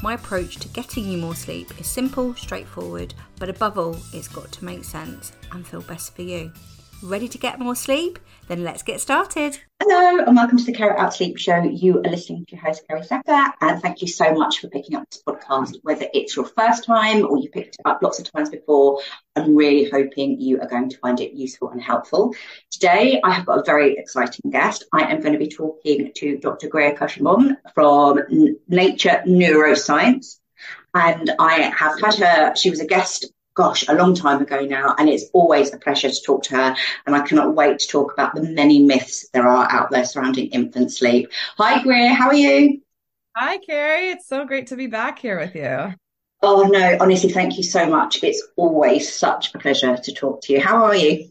My approach to getting you more sleep is simple, straightforward, but above all, it's got to make sense and feel best for you. Ready to get more sleep? Then let's get started. Hello, and welcome to the Care It Out Sleep Show. You are listening to your host, Kerry Secker, and thank you so much for picking up this podcast. Whether it's your first time or you picked it up lots of times before, I'm really hoping you are going to find it useful and helpful. Today, I have got a very exciting guest. I am going to be talking to Dr. Greer Kirshenbaum from Nurture Neuroscience. And I have had her, she was a guest gosh, a long time ago now. And it's always a pleasure to talk to her. And I cannot wait to talk about the many myths there are out there surrounding infant sleep. Hi, Greer. How are you? Hi, Kerry. It's so great to be back here with you. Oh, no, honestly, thank you so much. It's always such a pleasure to talk to you. How are you?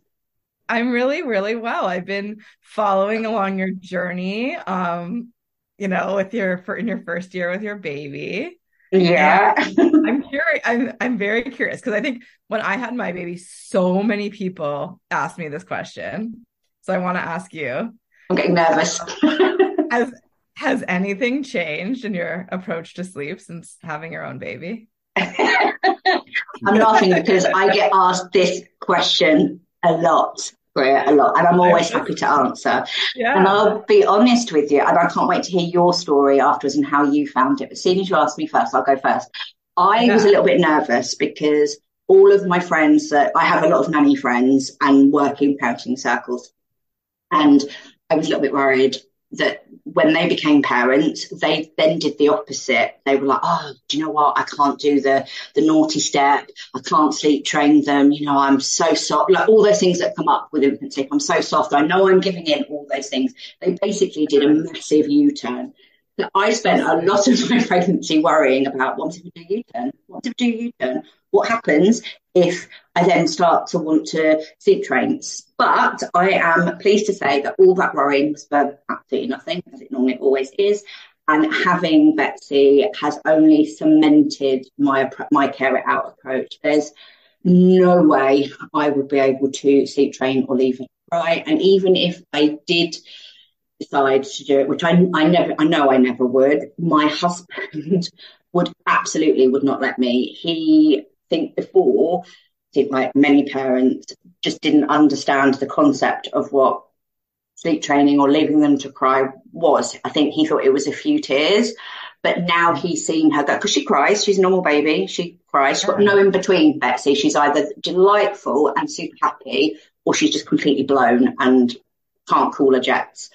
I'm really, really well. I've been following along your journey, um, you know, with your for in your first year with your baby. Yeah. I'm curious. I'm I'm very curious because I think when I had my baby, so many people asked me this question. So I want to ask you. I'm getting nervous. Uh, has has anything changed in your approach to sleep since having your own baby? I'm laughing because I get asked this question a lot a lot, and I'm always happy to answer. Yeah. And I'll be honest with you, and I can't wait to hear your story afterwards and how you found it. But seeing as you asked me first, I'll go first. I yeah. was a little bit nervous because all of my friends that I have a lot of nanny friends and work in parenting circles, and I was a little bit worried that when they became parents, they then did the opposite. They were like, "Oh, do you know what? I can't do the the naughty step. I can't sleep train them. You know, I'm so soft. Like all those things that come up with infant. I'm so soft. I know I'm giving in. All those things. They basically did a massive U-turn. I spent a lot of my pregnancy worrying about what if I do U-turn? What if I do U-turn? What happens if I then start to want to sleep train? But I am pleased to say that all that worrying was for absolutely nothing, as it normally always is. And having Betsy has only cemented my my care it out approach. There's no way I would be able to sleep train or leave it right. And even if I did decide to do it, which I, I never, I know I never would. My husband would absolutely would not let me. He think before, I think like many parents just didn't understand the concept of what sleep training or leaving them to cry was. I think he thought it was a few tears, but now he's seen her go because she cries. She's a normal baby. She cries. She's got no in between, Betsy. She's either delightful and super happy, or she's just completely blown and can't call her jets.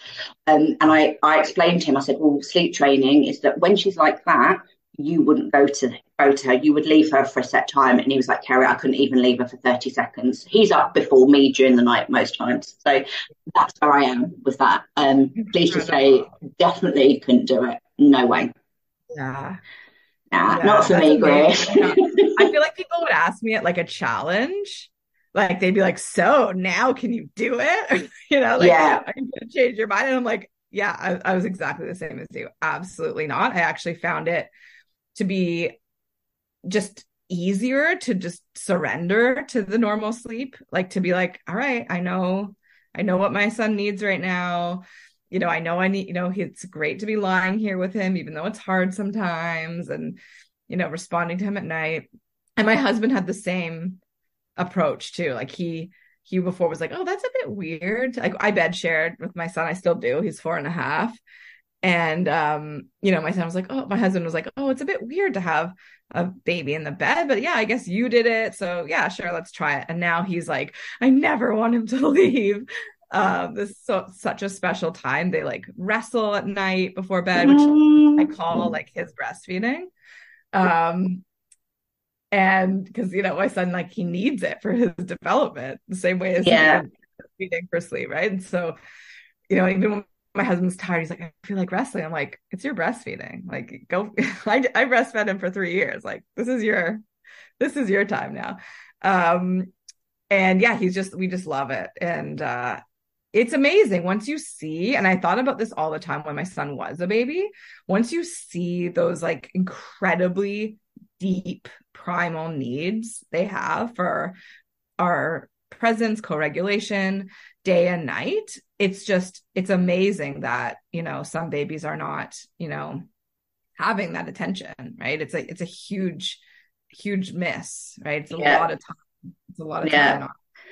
Um, and I, I explained to him, I said, well, sleep training is that when she's like that, you wouldn't go to go to her. You would leave her for a set time. And he was like, Kerry, I couldn't even leave her for 30 seconds. He's up before me during the night most times. So that's where I am with that. Um, pleased to say, definitely couldn't do it. No way. Yeah. Nah, yeah, not for me, Grace. I feel like people would ask me at like a challenge like they'd be like, "So now can you do it?" you know, like, yeah, I'm gonna change your mind. And I'm like, "Yeah, I, I was exactly the same as you. Absolutely not. I actually found it to be just easier to just surrender to the normal sleep, like to be like, all right, I know, I know what my son needs right now." You know, I know I need, you know, it's great to be lying here with him, even though it's hard sometimes, and, you know, responding to him at night. And my husband had the same approach too. Like he he before was like, oh, that's a bit weird. Like I bed shared with my son. I still do. He's four and a half. And um, you know, my son was like, oh, my husband was like, oh, it's a bit weird to have a baby in the bed, but yeah, I guess you did it. So yeah, sure, let's try it. And now he's like, I never want him to leave. Um, this is so such a special time. They like wrestle at night before bed, which I call like his breastfeeding. Um, and because you know my son like he needs it for his development the same way as yeah feeding for sleep right and so you know even when my husband's tired he's like i feel like wrestling i'm like it's your breastfeeding like go I, I breastfed him for three years like this is your this is your time now. Um, and yeah, he's just, we just love it. And, uh, it's amazing once you see, and I thought about this all the time when my son was a baby. Once you see those like incredibly deep primal needs they have for our presence, co regulation, day and night, it's just, it's amazing that, you know, some babies are not, you know, having that attention, right? It's a, it's a huge, huge miss, right? It's a yeah. lot of time. It's a lot of yeah. time.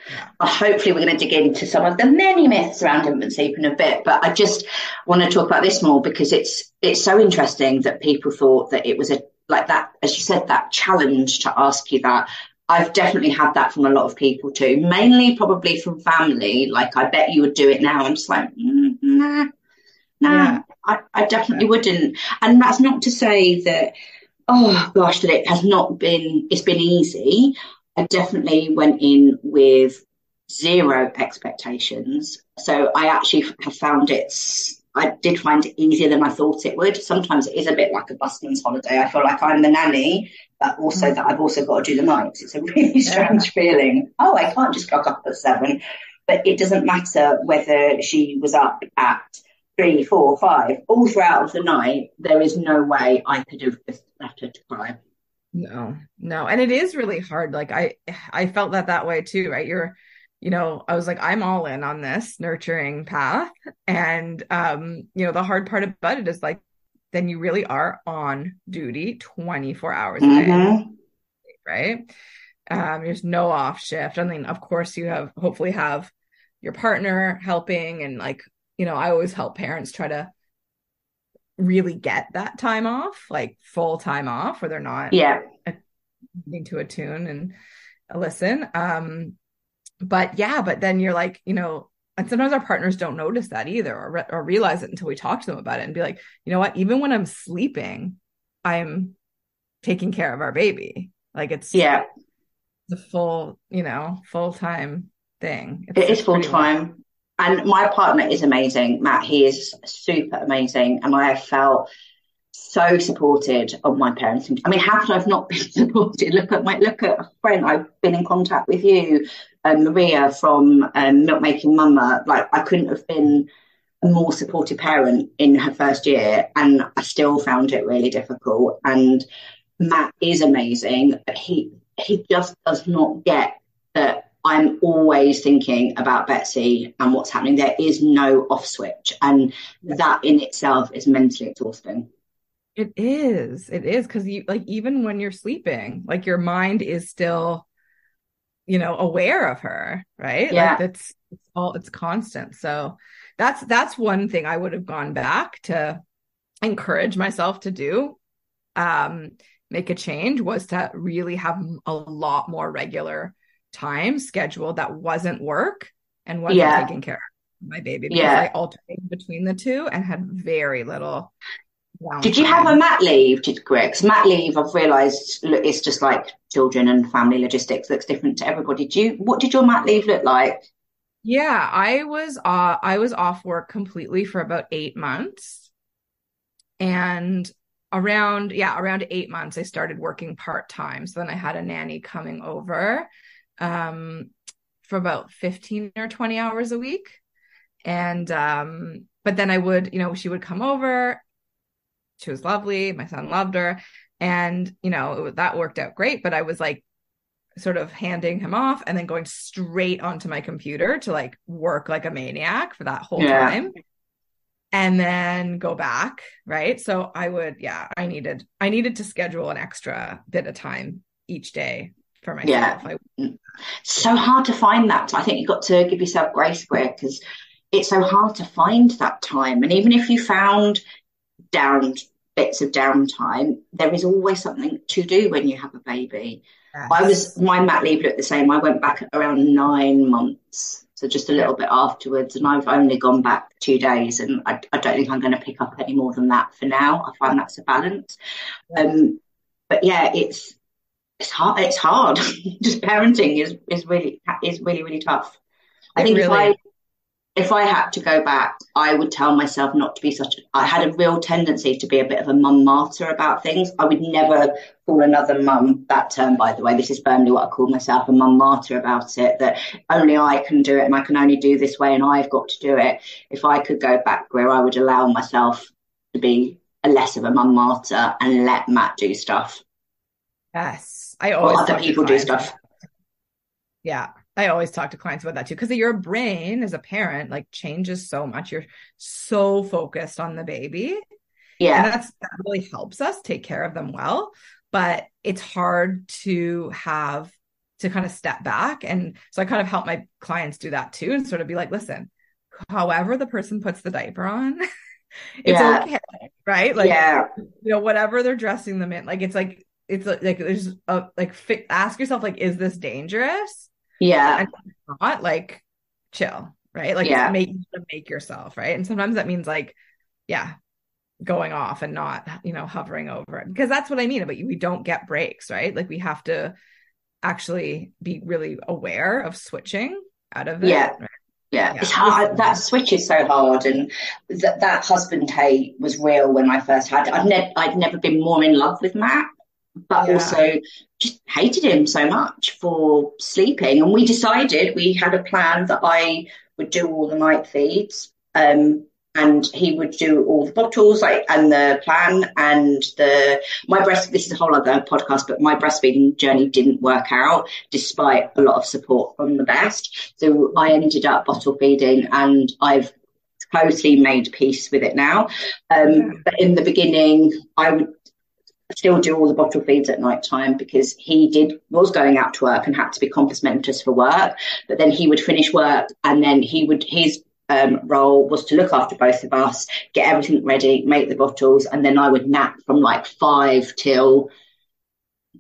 Yeah. Hopefully, we're going to dig into some of the many myths around infant sleep in a bit. But I just want to talk about this more because it's it's so interesting that people thought that it was a like that, as you said, that challenge to ask you that. I've definitely had that from a lot of people too, mainly probably from family. Like, I bet you would do it now. I'm just like, mm, nah, nah, yeah. I, I definitely yeah. wouldn't. And that's not to say that, oh gosh, that it has not been, it's been easy. I definitely went in with zero expectations. So I actually have found it I did find it easier than I thought it would. Sometimes it is a bit like a busman's holiday. I feel like I'm the nanny, but also mm. that I've also got to do the nights. It's a really strange yeah. feeling. Oh, I can't just clock up at seven. But it doesn't matter whether she was up at three, four, five, all throughout the night. There is no way I could have just left her to cry. No, no, and it is really hard. Like I, I felt that that way too. Right, you're you know, I was like, I'm all in on this nurturing path. And, um, you know, the hard part about it is like, then you really are on duty 24 hours mm-hmm. a day. Right. Um, there's no off shift. I mean, of course, you have hopefully have your partner helping. And like, you know, I always help parents try to really get that time off, like full time off, where they're not yeah needing to attune and listen. Um, but yeah, but then you're like, you know, and sometimes our partners don't notice that either or, re- or realize it until we talk to them about it and be like, you know what, even when I'm sleeping, I'm taking care of our baby. Like it's yeah, the full, you know, full time thing. It's, it is full time. And my partner is amazing, Matt. He is super amazing. And I have felt so supported of my parents. I mean, how could I have not been supported? Look at my look at a friend. I've been in contact with you, um, Maria from um, Milk Making Mama. Like I couldn't have been a more supportive parent in her first year, and I still found it really difficult. And Matt is amazing, but he he just does not get that I'm always thinking about Betsy and what's happening. There is no off switch, and that in itself is mentally exhausting. It is. It is because you like even when you're sleeping, like your mind is still, you know, aware of her, right? Yeah. Like it's it's all it's constant. So that's that's one thing I would have gone back to encourage myself to do. Um, make a change was to really have a lot more regular time scheduled that wasn't work and wasn't yeah. taking care of my baby because yeah. I alternated between the two and had very little did you have a mat leave, did Greg? mat leave, I've realised, look, it's just like children and family logistics. Looks different to everybody. Did you? What did your mat leave look like? Yeah, I was uh, I was off work completely for about eight months, and around yeah around eight months I started working part time. So then I had a nanny coming over, um, for about fifteen or twenty hours a week, and um, but then I would you know she would come over she was lovely. My son loved her. And, you know, it, that worked out great. But I was like, sort of handing him off and then going straight onto my computer to like work like a maniac for that whole yeah. time and then go back right so i would yeah i needed i needed to schedule an extra bit of time each day for myself mm. yeah I, so hard to find that i think you've got to give yourself grace where because it's so hard to find that time and even if you found down bits of downtime, there is always something to do when you have a baby. Yes. I was my mat leave looked the same. I went back around nine months, so just a little bit afterwards, and I've only gone back two days, and I, I don't think I'm going to pick up any more than that for now. I find that's a balance. Um, but yeah, it's it's hard. It's hard. just parenting is is really is really really tough. I it think really... if I if I had to go back, I would tell myself not to be such. I had a real tendency to be a bit of a mum martyr about things. I would never call another mum that term, by the way. This is firmly what I call myself a mum martyr about it, that only I can do it and I can only do this way and I've got to do it. If I could go back where I would allow myself to be a less of a mum martyr and let Matt do stuff. Yes. I always or other people do stuff. Yeah. I always talk to clients about that too, because your brain as a parent like changes so much. You're so focused on the baby. Yeah. And that's that really helps us take care of them well. But it's hard to have to kind of step back. And so I kind of help my clients do that too and sort of be like, listen, however the person puts the diaper on, it's yeah. okay. Right. Like, yeah. you know, whatever they're dressing them in, like, it's like, it's like, there's a, like, ask yourself, like, is this dangerous? Yeah. Not like chill, right? Like yeah. make make yourself, right? And sometimes that means like, yeah, going off and not, you know, hovering over it. Because that's what I mean. But we don't get breaks, right? Like we have to actually be really aware of switching out of it. Yeah. Right? Yeah, yeah, it's hard. That switch is so hard, and that that husband hate was real when I first had it. I've never, I'd never been more in love with Matt but yeah. also just hated him so much for sleeping. And we decided we had a plan that I would do all the night feeds. Um, and he would do all the bottles like and the plan and the my breast this is a whole other podcast but my breastfeeding journey didn't work out despite a lot of support from the best so i ended up bottle feeding and i've totally made peace with it now um, but in the beginning i would still do all the bottle feeds at night time because he did was going out to work and had to be compos mentis for work but then he would finish work and then he would his um, role was to look after both of us get everything ready make the bottles and then i would nap from like five till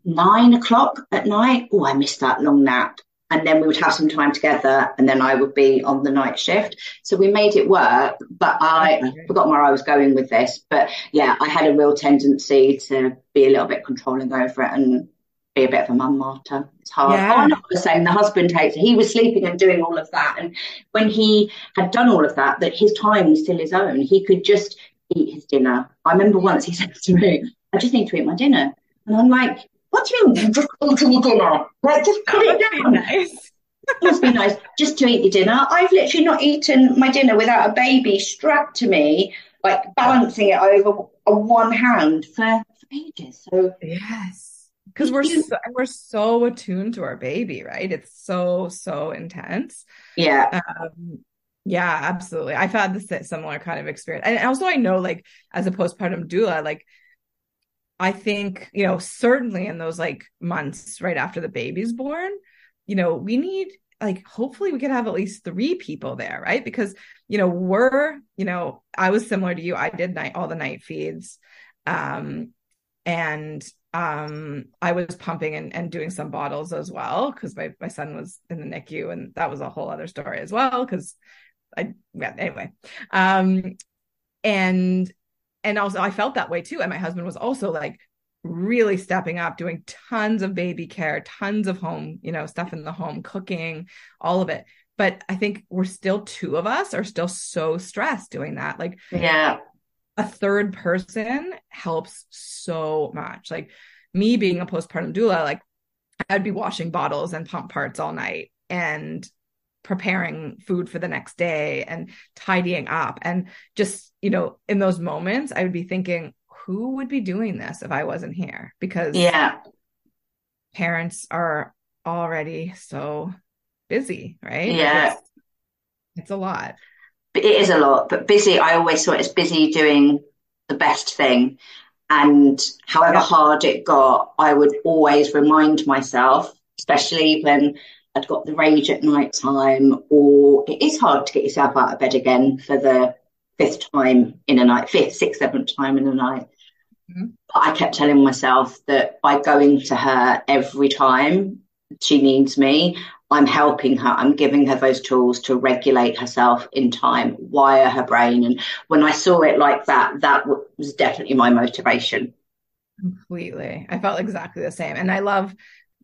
nine o'clock at night. Oh i missed that long nap and then we would have some time together and then I would be on the night shift. So we made it work, but I forgot where I was going with this. But yeah, I had a real tendency to be a little bit controlling over it and be a bit of a mum martyr. It's hard. Yeah. Oh, I was saying the husband hates He was sleeping and doing all of that. And when he had done all of that, that his time was still his own. He could just eat his dinner. I remember once he said to me, I just need to eat my dinner. And I'm like, what do you mean just to your dinner? Like, just put it down. Nice. it must be nice just to eat your dinner. I've literally not eaten my dinner without a baby strapped to me, like balancing it over on one hand for, for ages. So yes, because we're so, we're so attuned to our baby, right? It's so so intense. Yeah. Um, yeah, absolutely. I've had this similar kind of experience, and also I know, like as a postpartum doula, like I think, you know, certainly in those like months right after the baby's born, you know, we need like hopefully we could have at least three people there, right? Because, you know, we're, you know, I was similar to you. I did night all the night feeds. Um and um I was pumping and, and doing some bottles as well because my, my son was in the NICU and that was a whole other story as well because I yeah, anyway. Um and and also I felt that way too. And my husband was also like really stepping up, doing tons of baby care, tons of home, you know, stuff in the home, cooking, all of it. But I think we're still two of us are still so stressed doing that. Like, yeah, a third person helps so much. Like me being a postpartum doula, like I'd be washing bottles and pump parts all night and preparing food for the next day and tidying up. And just you know in those moments i would be thinking who would be doing this if i wasn't here? Because yeah. parents are already so busy right? Yeah. it's, it's a lot. It is a lot but busy i always thought it's busy doing the best thing. And however yeah. hard it got i would always remind myself especially when I'd got the rage at night time, or it is hard to get yourself out of bed again for the fifth time in a night, fifth, sixth, seventh time in a night. Mm-hmm. But I kept telling myself that by going to her every time she needs me, I'm helping her. I'm giving her those tools to regulate herself in time, wire her brain. And when I saw it like that, that was definitely my motivation. Completely. I felt exactly the same. And I love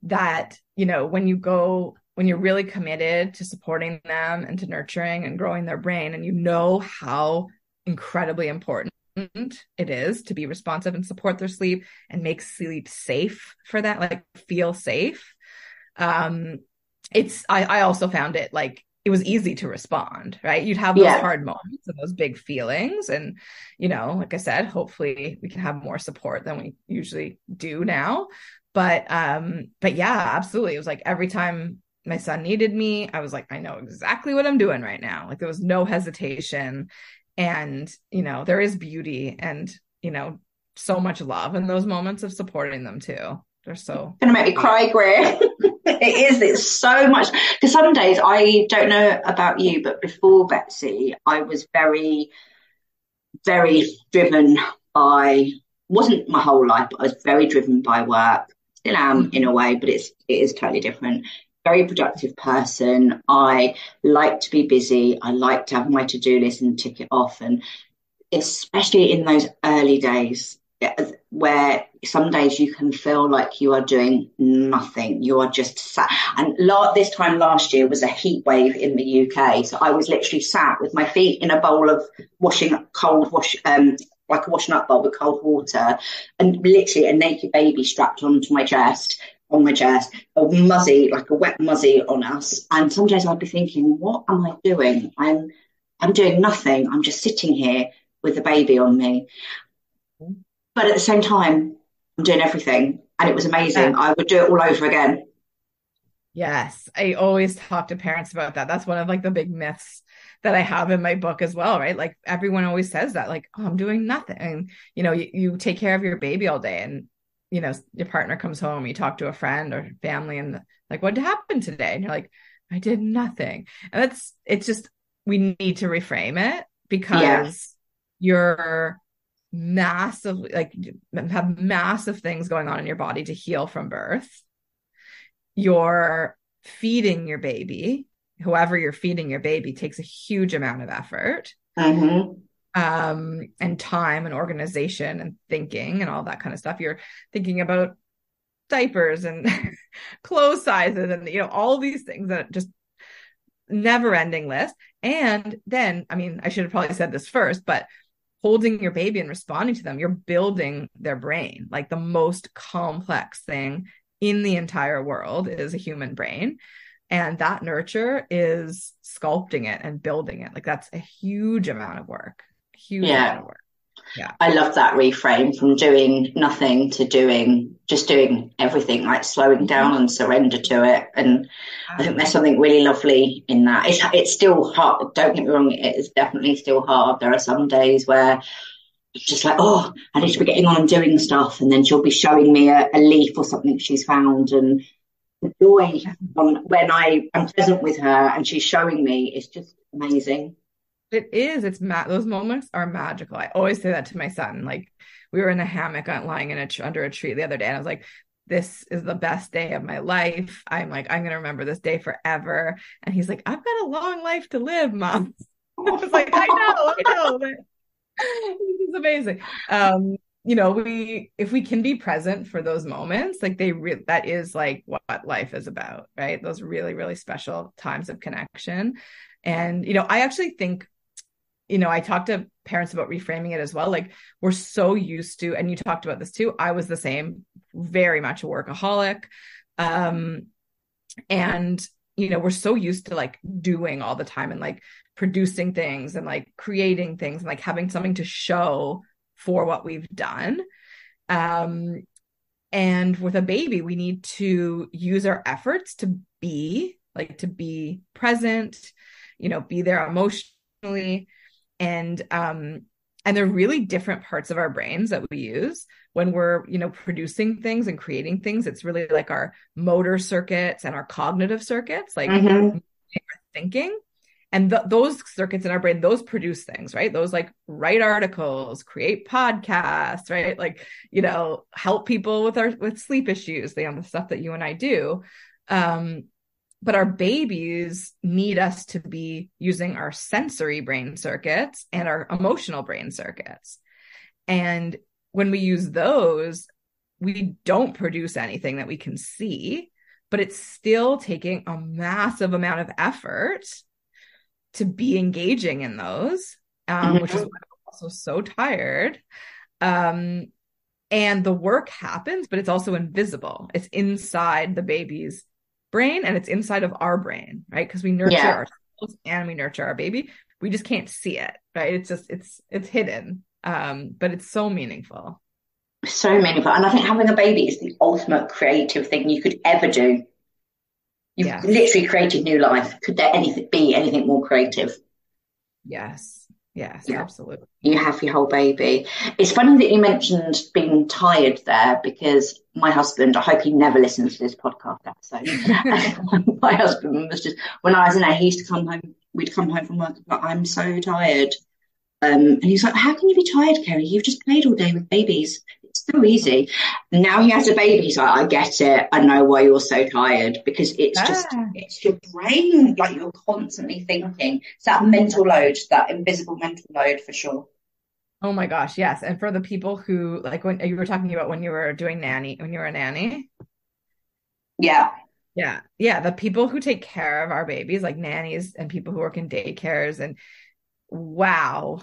that, you know, when you go when you're really committed to supporting them and to nurturing and growing their brain and you know how incredibly important it is to be responsive and support their sleep and make sleep safe for that like feel safe um it's i i also found it like it was easy to respond right you'd have those yeah. hard moments and those big feelings and you know like i said hopefully we can have more support than we usually do now but um but yeah absolutely. It was like every time my son needed me i was like i know exactly what i'm doing right now. Like there was no hesitation. And you know there is beauty and you know so much love in those moments of supporting them too. They're so gonna make me cry Greer it is. It's so much. Because some days i don't know about you but before betsy i was very very driven by wasn't my whole life but i was very driven by work still am in a way but it's it is totally different very productive person. I like to be busy. I like to have my to do list and tick it off. And especially in those early days, where some days you can feel like you are doing nothing. You are just sat. And la- this time last year was a heat wave in the UK. So I was literally sat with my feet in a bowl of washing cold wash, um, like a washing up bowl with cold water, and literally a naked baby strapped onto my chest on my chest, a muzzy, like a wet muzzy on us. And some days I'd be thinking, what am I doing? I'm I'm doing nothing. I'm just sitting here with the baby on me. But at the same time, I'm doing everything. And it was amazing. Yeah. I would do it all over again. Yes. I always talk to parents about that. That's one of like the big myths that I have in my book as well, right? Like everyone always says that, like, oh, I'm doing nothing. And, you know, you, you take care of your baby all day. And you know your partner comes home you talk to a friend or family and like what happened today and you're like i did nothing and that's it's just we need to reframe it because yeah. you're massively like have massive things going on in your body to heal from birth you're feeding your baby whoever you're feeding your baby takes a huge amount of effort mm-hmm um, and time and organization and thinking and all that kind of stuff. You're thinking about diapers and clothes sizes and you know all these things that just never ending list. And then, I mean, I should have probably said this first, but holding your baby and responding to them, you're building their brain. Like the most complex thing in the entire world is a human brain. And that nurture is sculpting it and building it. Like that's a huge amount of work huge yeah. Amount of work. Yeah. I love that reframe from doing nothing to doing just doing everything, like slowing mm-hmm. down and surrender to it. And I think there's something really lovely in that. It's it's still hard. Don't get me wrong, it is definitely still hard. There are some days where it's just like, oh, I need to be getting on and doing stuff, and then she'll be showing me a, a leaf or something she's found, and joy on when I am present with her and she's showing me is just amazing. It is. It's ma- those moments are magical. I always say that to my son. Like we were in a hammock lying in a under a tree the other day, and I was like, "This is the best day of my life." I'm like, "I'm gonna remember this day forever." And he's like, "I've got a long life to live, mom." I was like, "I know, I know." This is amazing. Um, you know, we if we can be present for those moments, like they re- that is like what life is about, right? Those really really special times of connection. And you know, I actually think you know, I talked to parents about reframing it as well. Like we're so used to, and you talked about this too. I was the same, very much a workaholic. Um, and you know, we're so used to like doing all the time and like producing things and like creating things and like having something to show for what we've done. Um, and with a baby, we need to use our efforts to be like to be present, you know, be there emotionally and um and they're really different parts of our brains that we use when we're you know producing things and creating things it's really like our motor circuits and our cognitive circuits like mm-hmm. thinking and th- those circuits in our brain those produce things right? Those like write articles create podcasts right? Like you know help people with our with sleep issues the, um, the stuff that you and i do. Um but our babies need us to be using our sensory brain circuits and our emotional brain circuits. And when we use those, we don't produce anything that we can see, but it's still taking a massive amount of effort to be engaging in those, um, mm-hmm. which is why I'm also so tired. Um, and the work happens, but it's also invisible. It's inside the baby's brain and it's inside of our brain, right? Because we nurture yeah. ourselves and we nurture our baby. We just can't see it, right? It's just it's it's hidden. Um, but it's so meaningful. So meaningful. And I think having a baby is the ultimate creative thing you could ever do. You've literally created new life. Could there anything be anything more creative? Yes. Yes, yeah. absolutely. You have your whole baby. It's funny that you mentioned being tired there because my husband, I hope he never listens to this podcast episode. my husband was just, when I was in there, he used to come home, we'd come home from work, but I'm so tired. Um, and he's like, How can you be tired, Kerry? You've just played all day with babies so easy. Now he has a baby. He's like, I get it. I know why you're so tired because it's just, ah. it's your brain. Like you're constantly thinking. It's that mental load, that invisible mental load for sure. Oh my gosh. Yes. And for the people who, like when you were talking about when you were doing nanny, when you were a nanny. Yeah. Yeah. Yeah. The people who take care of our babies, like nannies and people who work in daycares and wow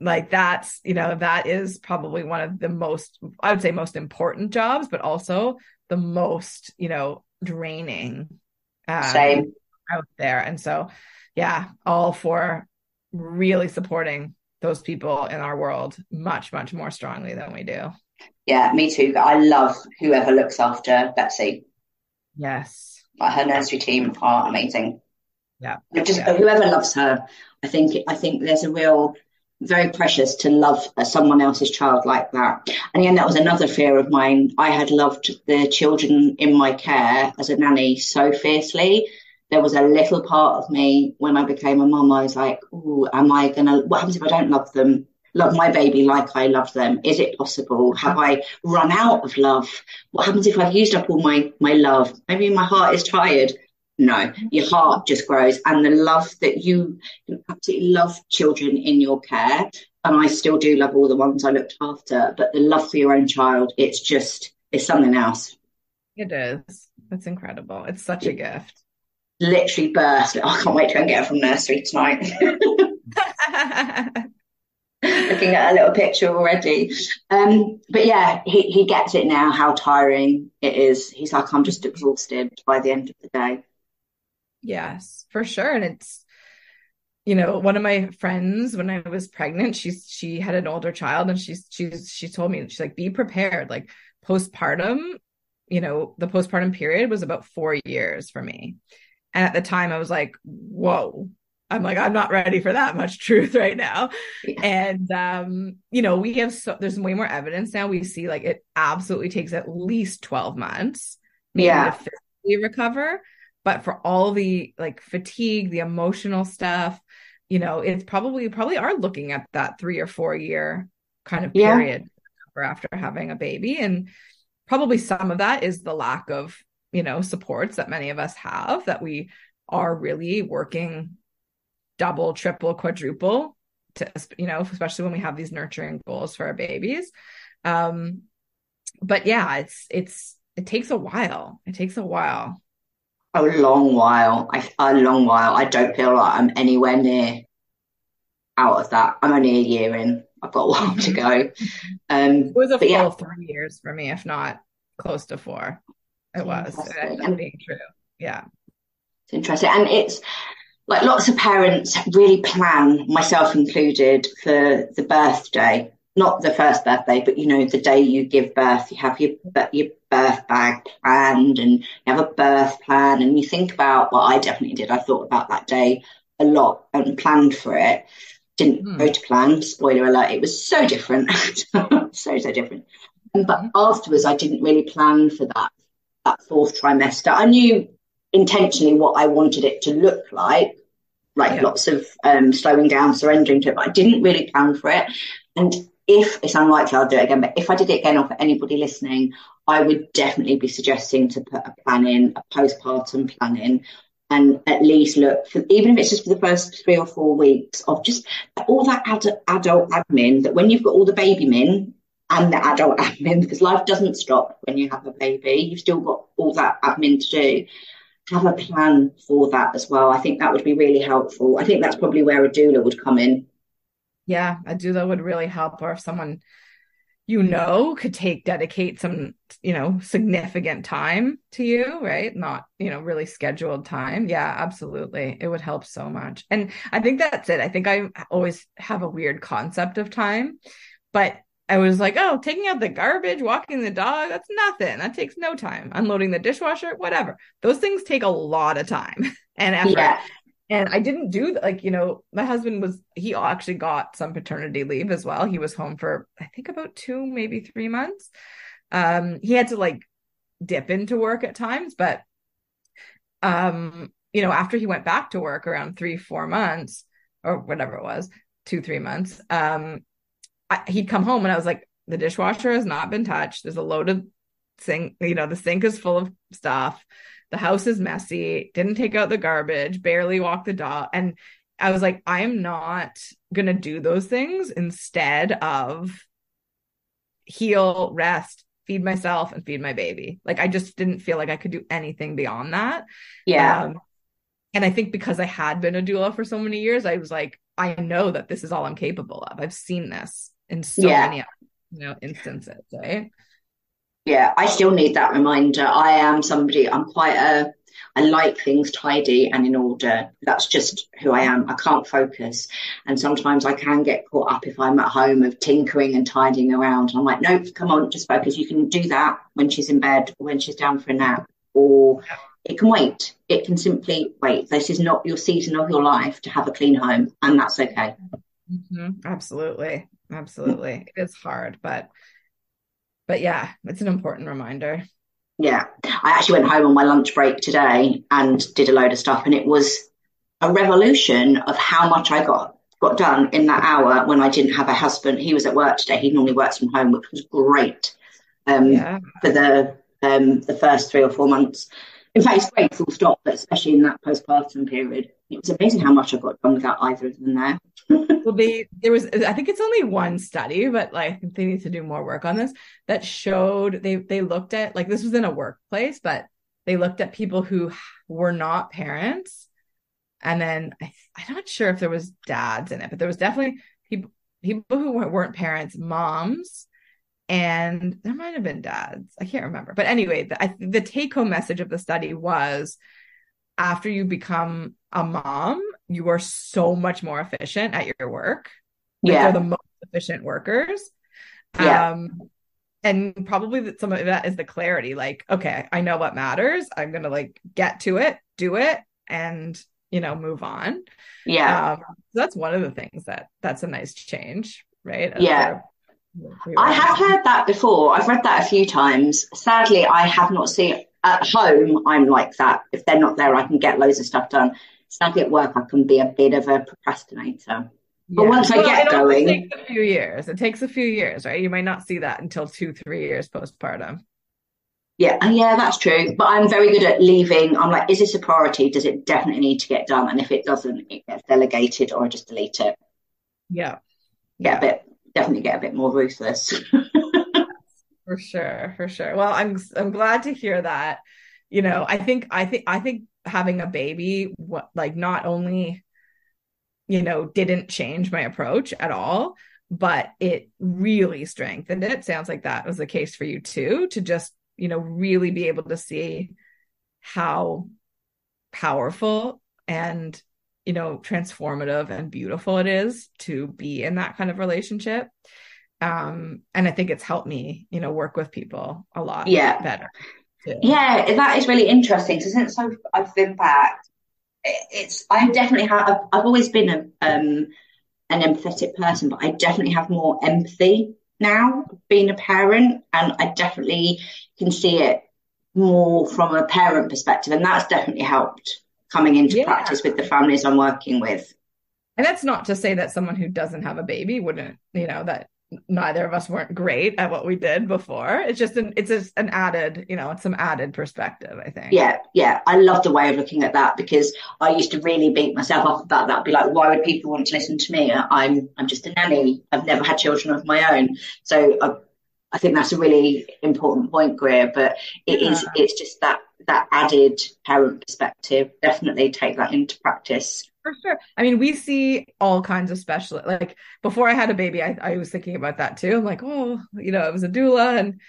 like that's you know that is probably one of the most i would say most important jobs but also the most you know draining um, Same. out there. And so yeah all for really supporting those people in our world much much more strongly than we do. Yeah me too. I love whoever looks after betsy. Yes. Like her nursery team are amazing. Yeah. Just yeah. whoever loves her i think i think there's a real very precious to love someone else's child like that. And again, that was another fear of mine. I had loved the children in my care as a nanny so fiercely. There was a little part of me when I became a mum, I was like, oh, am I going to, what happens if I don't love them? Love my baby like I love them. Is it possible? Have I run out of love? What happens if I've used up all my, my love? Maybe my heart is tired. No, your heart just grows. And the love that you absolutely love children in your care. And I still do love all the ones I looked after, but the love for your own child, it's just, it's something else. It is. It's incredible. It's such a gift. Literally burst. I can't wait to go and get her from nursery tonight. Looking at a little picture already. Um, but yeah, he, he gets it now how tiring it is. He's like, I'm just exhausted by the end of the day. Yes, for sure. And it's, you know, one of my friends when I was pregnant, she's she had an older child and she's she's she told me she's like, be prepared. Like postpartum, you know, the postpartum period was about four years for me. And at the time I was like, whoa. I'm like, I'm not ready for that much truth right now. Yeah. And um, you know, we have so there's way more evidence now. We see like it absolutely takes at least 12 months maybe yeah. to physically recover but for all the like fatigue the emotional stuff you know it's probably you probably are looking at that three or four year kind of period yeah. after having a baby. And probably some of that is the lack of you know supports that many of us have that we are really working double triple quadruple to you know especially when we have these nurturing goals for our babies. Um but yeah it's it's it takes a while. It takes a while a long while. I, a long while. I don't feel like I'm anywhere near out of that. I'm only a year in. I've got a while to go. Um, it was a full yeah. three years for me, if not close to four. It was. It ended being true. Yeah. It's interesting. And it's like lots of parents really plan, myself included, for the birthday not the first birthday, but you know, the day you give birth, you have your your birth bag planned and you have a birth plan and you think about what I definitely did. I thought about that day a lot and planned for it. Didn't mm. go to plan, spoiler alert, it was so different. so, so different. But hmm. afterwards I didn't really plan for that that fourth trimester. I knew intentionally what I wanted it to look like, like yeah. lots of um, slowing down, surrendering to it, but I didn't really plan for it. And if it's unlikely I'll do it again, but if I did it again, or for anybody listening, I would definitely be suggesting to put a plan in, a postpartum plan in, and at least look for, even if it's just for the first three or four weeks of just all that ad- adult admin that when you've got all the baby min and the adult admin because life doesn't stop when you have a baby. You've still got all that admin to do. Have a plan for that as well. I think that would be really helpful. I think that's probably where a doula would come in. Yeah, a doula would really help, or if someone you know could take dedicate some you know significant time to you right? Not you know really scheduled time. Yeah absolutely. It would help so much. And i think that's it. I think i always have a weird concept of time but i was like oh taking out the garbage walking the dog that's nothing. That takes no time. Unloading the dishwasher whatever. Those things take a lot of time and effort. Yeah and I didn't do like you know my husband was he actually got some paternity leave as well. He was home for I think about 2 maybe 3 months. Um he had to like dip into work at times but um you know after he went back to work around 3 4 months or whatever it was 2 3 months um I, he'd come home and I was like the dishwasher has not been touched. There's a load of sink you know the sink is full of stuff the house is messy, didn't take out the garbage, barely walk the dog. And I was like, I am not going to do those things instead of heal, rest, feed myself, and feed my baby. Like, I just didn't feel like I could do anything beyond that. Yeah. Um, and I think because I had been a doula for so many years, I was like, I know that this is all I'm capable of. I've seen this in so yeah. many you know instances, right? Yeah, I still need that reminder. I am somebody, I'm quite a, I like things tidy and in order. That's just who I am. I can't focus. And sometimes I can get caught up if I'm at home of tinkering and tidying around. I'm like, nope, come on, just focus. You can do that when she's in bed, when she's down for a nap, or it can wait. It can simply wait. This is not your season of your life to have a clean home, and that's okay. Mm-hmm. Absolutely. Absolutely. It is hard, but but yeah, it's an important reminder. Yeah. I actually went home on my lunch break today and did a load of stuff and it was a revolution of how much I got got done in that hour when I didn't have a husband. He was at work today. He normally works from home, which was great um, yeah. for the um, the first three or four months. In fact, it's great full stop, but especially in that postpartum period, it was amazing how much I got done without either of them there. well, they there was I think it's only one study, but like they need to do more work on this that showed they they looked at like this was in a workplace, but they looked at people who were not parents, and then I, I'm not sure if there was dads in it, but there was definitely people people who weren't parents, moms, and there might have been dads. I can't remember, but anyway, the, the take home message of the study was after you become a mom, you are so much more efficient at your work. Like yeah. They're the most efficient workers. Yeah. Um, and probably that some of that is the clarity like, okay, I know what matters. I'm going to like get to it, do it, and, you know, move on. Yeah. Um, so that's one of the things that that's a nice change, right? yeah. I have heard that before. I've read that a few times. Sadly, I have not seen at home, I'm like that. If they're not there, I can get loads of stuff done. Sadly, at work, I can be a bit of a procrastinator. But yeah. once well, I get going, it takes a few years. It takes a few years, right? You might not see that until two, three years postpartum. Yeah, uh, yeah, that's true. But I'm very good at leaving. I'm like, is this a priority? Does it definitely need to get done? And if it doesn't, it gets delegated or I just delete it. Yeah. Get yeah. a bit, definitely get a bit more ruthless. For sure, for sure. Well, I'm I'm glad to hear that. You know, I think I think I think having a baby what like not only you know didn't change my approach at all, but it really strengthened it. Sounds like that was the case for you too to just, you know, really be able to see how powerful and you know transformative and beautiful it is to be in that kind of relationship. Um and i think it's helped me you know work with people a lot yeah. better too. yeah that is really interesting. So since I've, I've been back it's i definitely have I've, I've always been a um an empathetic person but i definitely have more empathy now being a parent and i definitely can see it more from a parent perspective and that's definitely helped coming into yeah. practice with the families i'm working with and that's not to say that someone who doesn't have a baby wouldn't you know that neither of us weren't great at what we did before. It's just an it's just an added, you know, it's some added perspective, I think. Yeah, yeah. I love the way of looking at that because I used to really beat myself up about that. Be like, why would people want to listen to me? I'm I'm just a nanny. I've never had children of my own. So I I think that's a really important point, Greer. But it yeah. is, it's just that that added parent perspective. Definitely take that into practice. For sure. I mean, we see all kinds of special. Like before I had a baby, I, I was thinking about that too. I'm like, oh, you know, I was a doula and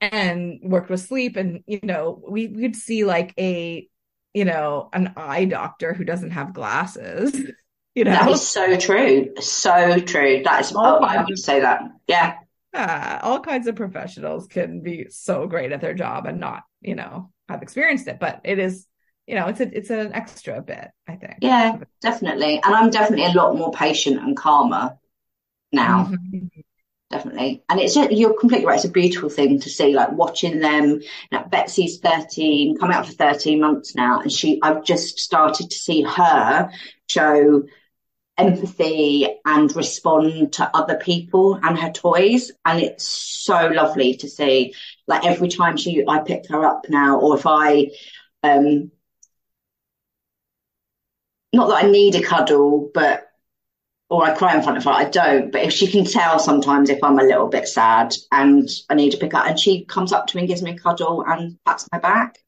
and worked with sleep, and you know, we we'd see like a, you know, an eye doctor who doesn't have glasses. You know, that is so true. So true. That is. Oh, I would say that. Yeah uh, all kinds of professionals can be so great at their job and not, you know, have experienced it. But it is, you know, it's a it's an extra bit, I think. Yeah, definitely. And I'm definitely a lot more patient and calmer now. Mm-hmm. Definitely. And it's you're completely right. It's a beautiful thing to see, like watching them. Now, Betsy's 13, come out for 13 months now, and she I've just started to see her show empathy and respond to other people and her toys. And it's so lovely to see. Like every time she, I pick her up now, or if I, um, not that I need a cuddle, but or I cry in front of her. I don't, but if she can tell sometimes if I'm a little bit sad and I need to pick up, and she comes up to me and gives me a cuddle and pats my back.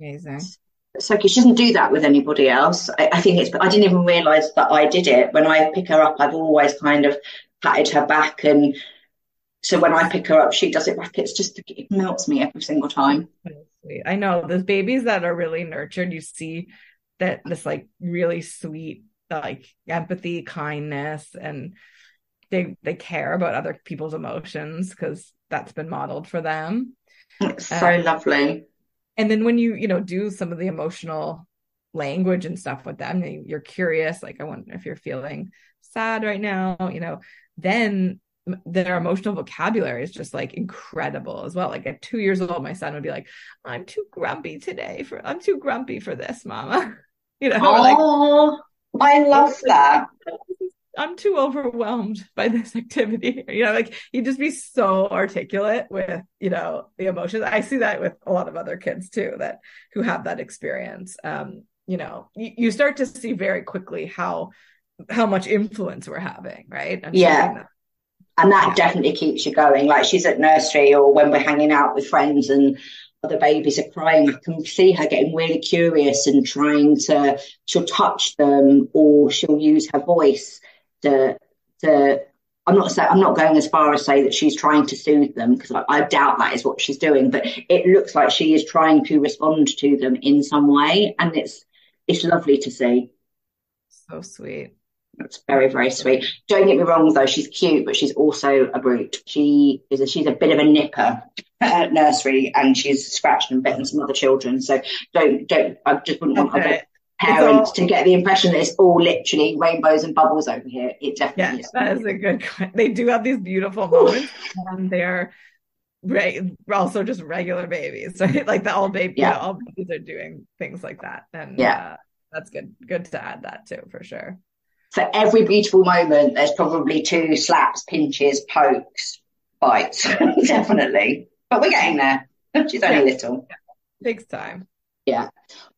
Amazing. So she doesn't do that with anybody else. I, I think it's. I didn't even realise that I did it. When I pick her up, I've always kind of patted her back, and so when I pick her up, she does it back. It's just it melts me every single time. I know those babies that are really nurtured. You see that this like really sweet like empathy, kindness, and they they care about other people's emotions because that's been modeled for them. It's so um, lovely and then when you you know do some of the emotional language and stuff with them you're curious like i wonder if you're feeling sad right now you know then their emotional vocabulary is just like incredible as well. Like at two years old my son would be like i'm too grumpy today for i'm too grumpy for this mama. You know oh, like, i love that I'm too overwhelmed by this activity. You know, like you just be so articulate with, you know, the emotions. I see that with a lot of other kids too, that who have that experience. Um, you know, you, you start to see very quickly how how much influence we're having, right? And yeah. And that yeah. definitely keeps you going. Like she's at nursery or when we're hanging out with friends and other babies are crying, I can see her getting really curious and trying to, she'll touch them or she'll use her voice to to I'm not saying I'm not going as far as say that she's trying to soothe them because I, I, doubt that is what she's doing, but it looks like she is trying to respond to them in some way, and it's it's lovely to see. So sweet. That's very very sweet. Don't get me wrong though, she's cute, but she's also a brute. She is a, she's a bit of a nipper at nursery, and she's scratched and bitten some other children. So don't don't I just wouldn't want okay parents all, to get the impression that it's all literally rainbows and bubbles over here. It definitely yeah, That is a good. They do have these beautiful moments, and they're re- also just regular babies, right? Like the all baby, yeah. You all babies are doing things like that, and yeah, uh, that's good. Good to add that too, for sure. For every beautiful moment, there's probably two slaps, pinches, pokes, bites, definitely. But we're getting there. She's only yeah. little. Yeah. Takes time. Yeah.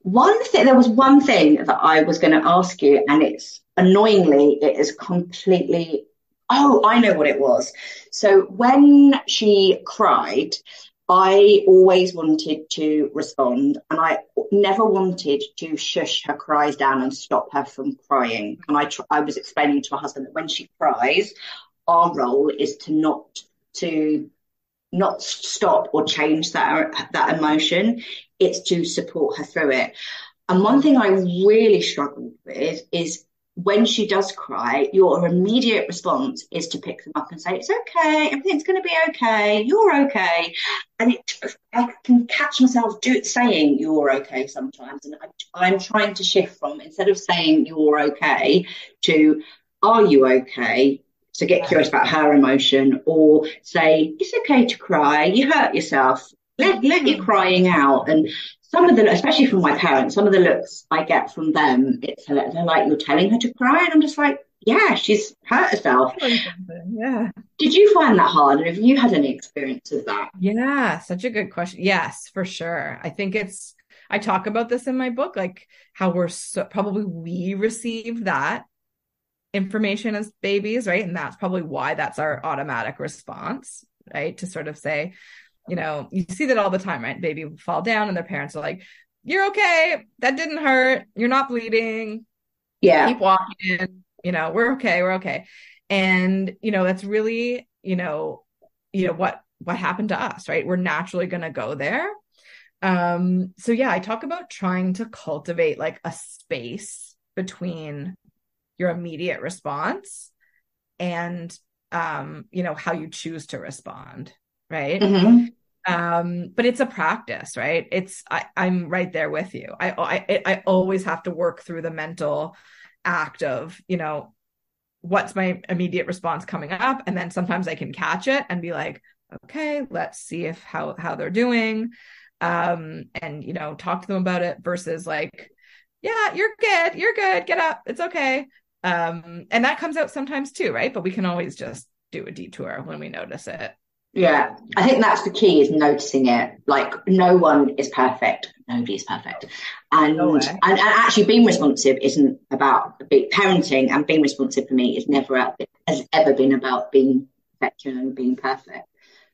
One thing, there was one thing that I was going to ask you, and it's annoyingly, it is completely. Oh, I know what it was. So when she cried, I always wanted to respond, and I never wanted to shush her cries down and stop her from crying. And I, tr- I was explaining to my husband that when she cries, our role is to not to not stop or change that that emotion. It's to support her through it. And one thing I really struggled with is when she does cry, your immediate response is to pick them up and say, It's okay, everything's going to be okay, you're okay. And it, I can catch myself do, it saying you're okay sometimes. And I, I'm trying to shift from instead of saying you're okay to are you okay? So get curious about her emotion or say, it's okay to cry. You hurt yourself. Let, let your hmm. crying out. And some of the, especially from my parents, some of the looks I get from them, it's they're like, you're telling her to cry. And I'm just like, yeah, she's hurt herself. Yeah. Did you find that hard? And have you had any experience of that? Yeah, such a good question. Yes, for sure. I think it's, I talk about this in my book, like how we're so probably we receive that information as babies, right? And that's probably why that's our automatic response. right? To sort of say, you know, you see that all the time, right? Baby fall down and their parents are like, you're okay. That didn't hurt. You're not bleeding. Yeah. Keep walking. You know, we're okay. We're okay. And, you know, that's really, you know, you know, what, what happened to us, right? We're naturally going to go there. Um, so yeah, I talk about trying to cultivate like a space between your immediate response and um, you know, how you choose to respond, right? Mm-hmm. Um, but it's a practice, right? It's I, I'm right there with you. I, I I always have to work through the mental act of, you know, what's my immediate response coming up, and then sometimes I can catch it and be like, okay, let's see if how how they're doing, um, and you know, talk to them about it versus like, yeah, you're good, you're good, get up, it's okay. Um, and that comes out sometimes too, right? But we can always just do a detour when we notice it. Yeah, I think that's the key is noticing it. Like no one is perfect. Nobody is perfect. And no and, and actually being responsive isn't about parenting and being responsive for me is never has ever been about being perfection and being perfect.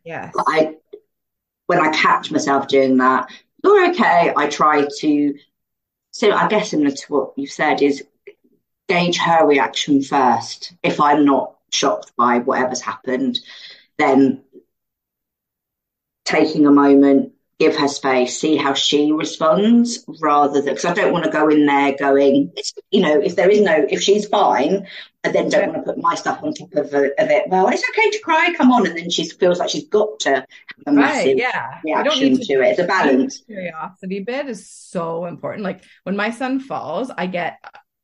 Yeah. I when I catch myself doing that, you're okay. I try to so I guess similar to what you said is gauge her reaction first. If I'm not shocked by whatever's happened, then taking a moment, give her space, see how she responds rather than because I don't want to go in there going, you know, if there is no, if she's fine, I then don't want to put my stuff on top of, of it. Well, it's okay to cry, come on. And then she feels like she's got to have a massive right, yeah. reaction to, to, it. It's a balance. Curiosity bit is so important. Like when my son falls, I get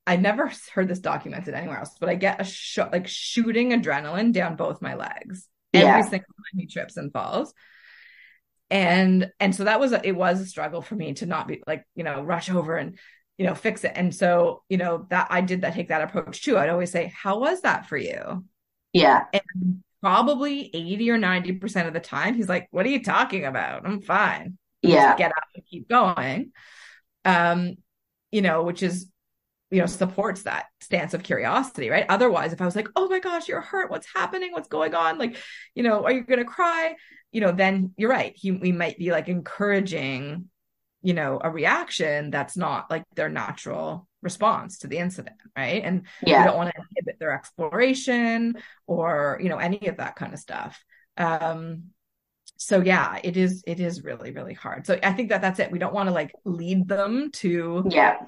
I never heard this documented anywhere else, but I get a sh- like shooting adrenaline down both my legs every single time he trips and falls. And and so that was a, it was a struggle for me to not be like you know rush over and you know fix it. And so you know that I did that take that approach too. I'd always say, "How was that for you?" Yeah. And probably eighty or ninety percent of the time, he's like, "What are you talking about? I'm fine." Yeah. Just get up and keep going. Um, you know, which is you know supports that stance of curiosity right? Otherwise if i was like oh my gosh you're hurt. What's happening? What's going on? Like you know are you going to cry? You know then you're right. He, we might be like encouraging you know a reaction that's not like their natural response to the incident right? And yeah. we don't want to inhibit their exploration or you know any of that kind of stuff. Um so yeah it is it is really really hard. So i think that that's it. We don't want to like lead them to yeah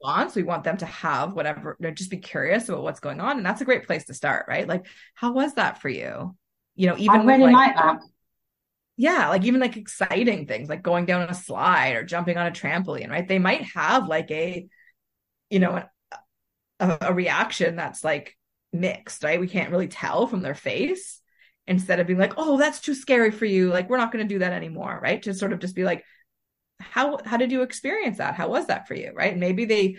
response. We want them to have whatever, just be curious about what's going on. And that's a great place to start, right? Like, how was that for you? You know, even like, that. Yeah, like even like exciting things like going down a slide or jumping on a trampoline, right? They might have like a, you know, a, a reaction that's like mixed, right? We can't really tell from their face instead of being like, oh, that's too scary for you. Like, we're not going to do that anymore, right? To sort of just be like, how how did you experience that? How was that for you? Right? Maybe they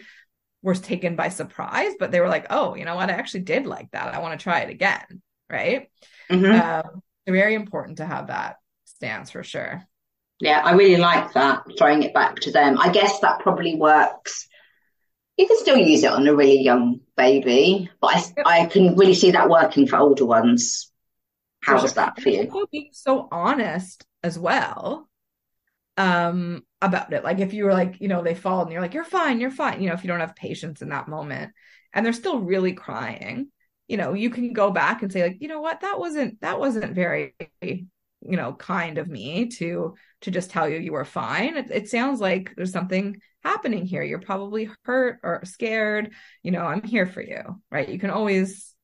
were taken by surprise but they were like oh you know what? I actually did like that. I want to try it again. Right? Mm-hmm. um, very important to have that stance for sure. Yeah i really like that throwing it back to them. I guess that probably works. You can still use it on a really young baby but i, I can really see that working for older ones. How was that for you? Being so honest as well um about it. Like if you were like you know they fall and you're like you're fine you're fine you know if you don't have patience in that moment and they're still really crying you know you can go back and say like you know what? That wasn't that wasn't very you know kind of me to to just tell you you were fine. It, it sounds like there's something happening here. You're probably hurt or scared. You know i'm here for you right? You can always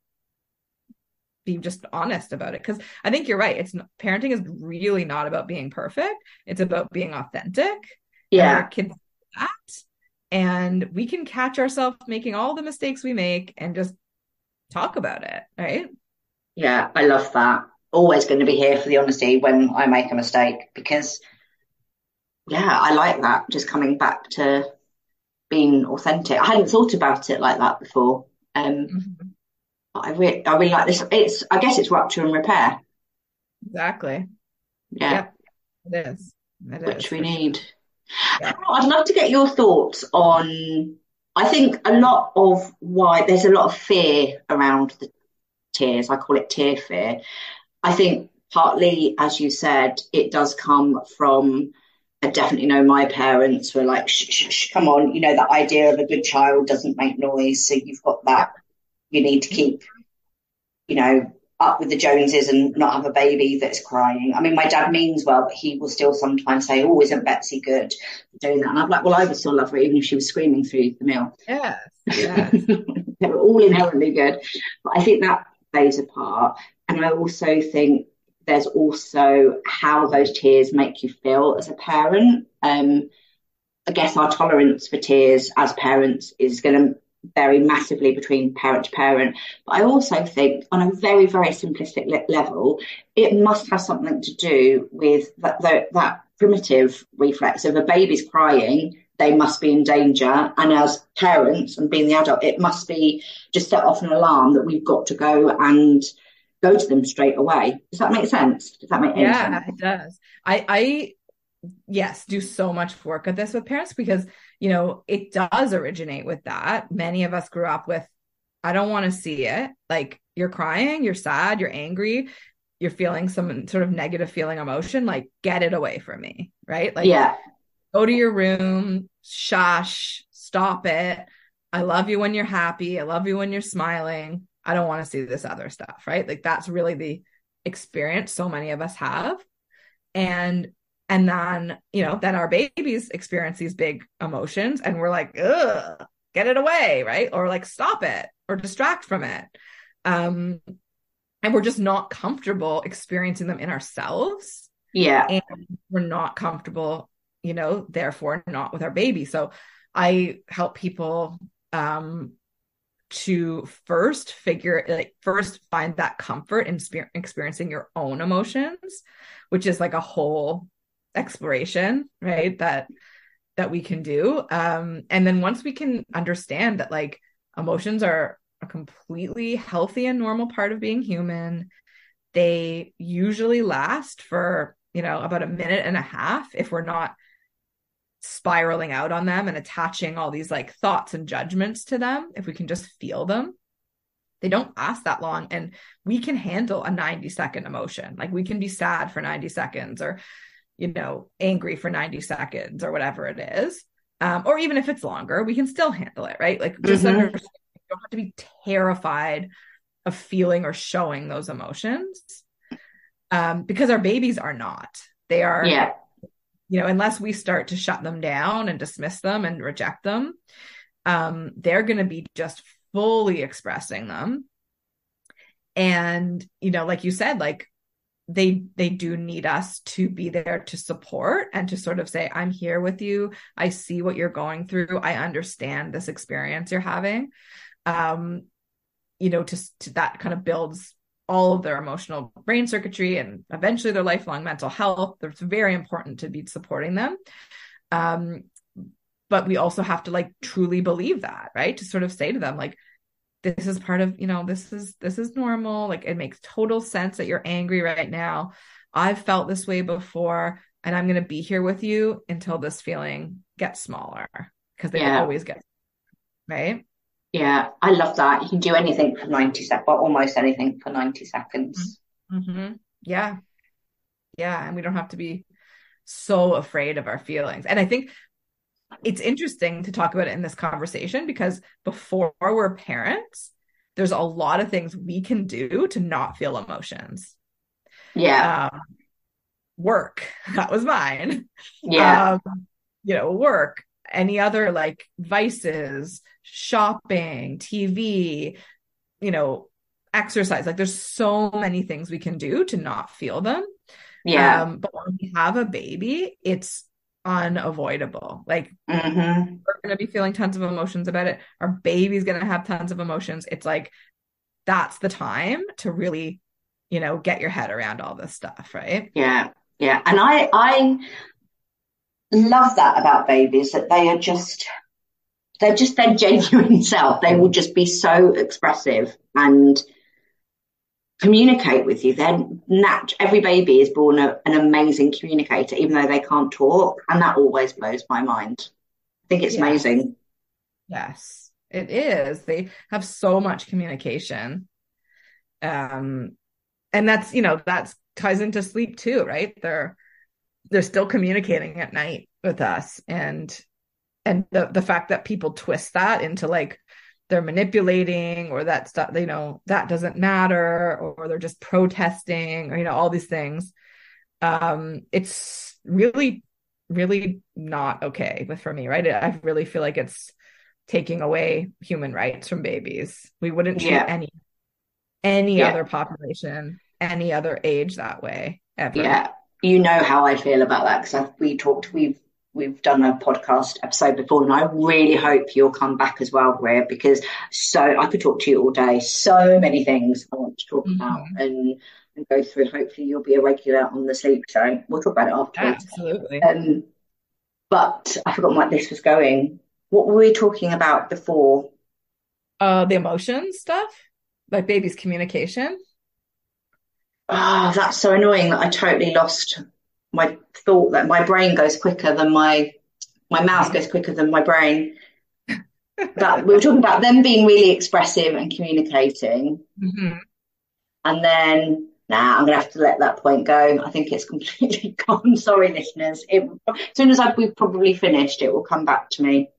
be just honest about it. Because i think you're right. It's parenting is really not about being perfect. It's about being authentic. Yeah. kids that. And we can catch ourselves making all the mistakes we make and just talk about it right? Yeah i love that. Always going to be here for the honesty when i make a mistake because yeah i like that just coming back to being authentic. I hadn't thought about it like that before. Um mm-hmm I really, I really like this. It's, I guess it's rupture and repair. Exactly. Yeah. Yep. It is. It Which is. we need. Yeah. I'd love to get your thoughts on. I think a lot of why there's a lot of fear around the tears. I call it tear fear. I think partly, as you said, it does come from. I definitely know my parents were like, shh, shh, shh, come on, you know, that idea of a good child doesn't make noise. So you've got that, you need to keep, you know, up with the Joneses and not have a baby that's crying. I mean, my dad means well, but he will still sometimes say, "Oh, isn't Betsy good doing that?" And I'm like, "Well, I would still love her even if she was screaming through the meal." Yeah, yeah. they were all inherently good, but I think that plays a part. And I also think there's also how those tears make you feel as a parent. Um, I guess our tolerance for tears as parents is going to vary massively between parent to parent. But I also think, on a very, very simplistic le- level, it must have something to do with that, that, that primitive reflex of a baby's crying, they must be in danger. And as parents and being the adult, it must be just set off an alarm that we've got to go and go to them straight away. Does that make sense? Does that make yeah, sense? Yeah, it does. I, I, yes, do so much work at this with parents because you know, it does originate with that. Many of us grew up with, I don't want to see it. Like you're crying, you're sad, you're angry, you're feeling some sort of negative feeling emotion, like get it away from me. Right. Like, yeah. Go to your room, shush, stop it. I love you when you're happy. I love you when you're smiling. I don't want to see this other stuff. Right. Like that's really the experience so many of us have. And and then you know then our babies experience these big emotions and we're like ugh get it away right? Or like stop it or distract from it. Um and we're just not comfortable experiencing them in ourselves. Yeah. And we're not comfortable you know therefore not with our baby. So i help people um to first figure like first find that comfort in experiencing your own emotions which is like a whole exploration right that that we can do. Um and then once we can understand that like emotions are a completely healthy and normal part of being human they usually last for you know about a minute and a half if we're not spiraling out on them and attaching all these like thoughts and judgments to them if we can just feel them. They don't last that long and we can handle a 90 second emotion. Like we can be sad for 90 seconds or you know, angry for 90 seconds or whatever it is. Um, or even if it's longer, we can still handle it, right? Like just mm-hmm. understand you don't have to be terrified of feeling or showing those emotions. Um, because our babies are not. They are yeah. you know, unless we start to shut them down and dismiss them and reject them, um, they're gonna be just fully expressing them. And, you know, like you said, like they they do need us to be there to support and to sort of say i'm here with you. I see what you're going through. I understand this experience you're having. Um you know to, to that kind of builds all of their emotional brain circuitry and eventually their lifelong mental health. It's very important to be supporting them. Um but we also have to like truly believe that right? To sort of say to them like this is part of you know this is this is normal. Like it makes total sense that you're angry right now. I've felt this way before and i'm going to be here with you until this feeling gets smaller because they yeah. always get right? Yeah i love that. You can do anything for 90 seconds well, almost anything for 90 seconds. Mm-hmm. yeah. Yeah and we don't have to be so afraid of our feelings. And i think it's interesting to talk about it in this conversation because before we're parents, there's a lot of things we can do to not feel emotions. Yeah. Um, work. That was mine. Yeah. Um, you know, work, any other like vices, shopping, TV, you know, exercise. Like there's so many things we can do to not feel them. Yeah. Um, but when we have a baby, it's unavoidable. Like mm-hmm. we're gonna be feeling tons of emotions about it. Our baby's gonna have tons of emotions. It's like that's the time to really, you know, get your head around all this stuff, right? Yeah. Yeah. And I I love that about babies that they are just they're just their genuine self. They will just be so expressive and communicate with you. They're nat- every baby is born a, an amazing communicator, even though they can't talk, and that always blows my mind. I think it's yes. amazing. Yes, it is. They have so much communication, um, and that's you know that's ties into sleep too, right? They're they're still communicating at night with us and and the the fact that people twist that into like they're manipulating or that stuff you know that doesn't matter or they're just protesting or you know all these things. Um it's really really not okay with for me right? I really feel like it's taking away human rights from babies. We wouldn't treat yeah. any any yeah. other population any other age that way ever. Yeah. You know how i feel about that because we talked we've we've done a podcast episode before, and I really hope you'll come back as well, Greer, because so I could talk to you all day. So many things I want to talk mm-hmm. about and, and go through. Hopefully, you'll be a regular on the sleep show. We'll talk about it afterwards. Absolutely. Um, but I forgot what this was going. What were we talking about before? Uh, the emotion stuff, like baby's communication. Oh, that's so annoying that I totally lost thought that my brain goes quicker than my my mouth goes quicker than my brain. But we were talking about them being really expressive and communicating, mm-hmm. and then now nah, I'm gonna have to let that point go. I think it's completely gone. Sorry, listeners. It, as soon as I, we've probably finished, it will come back to me.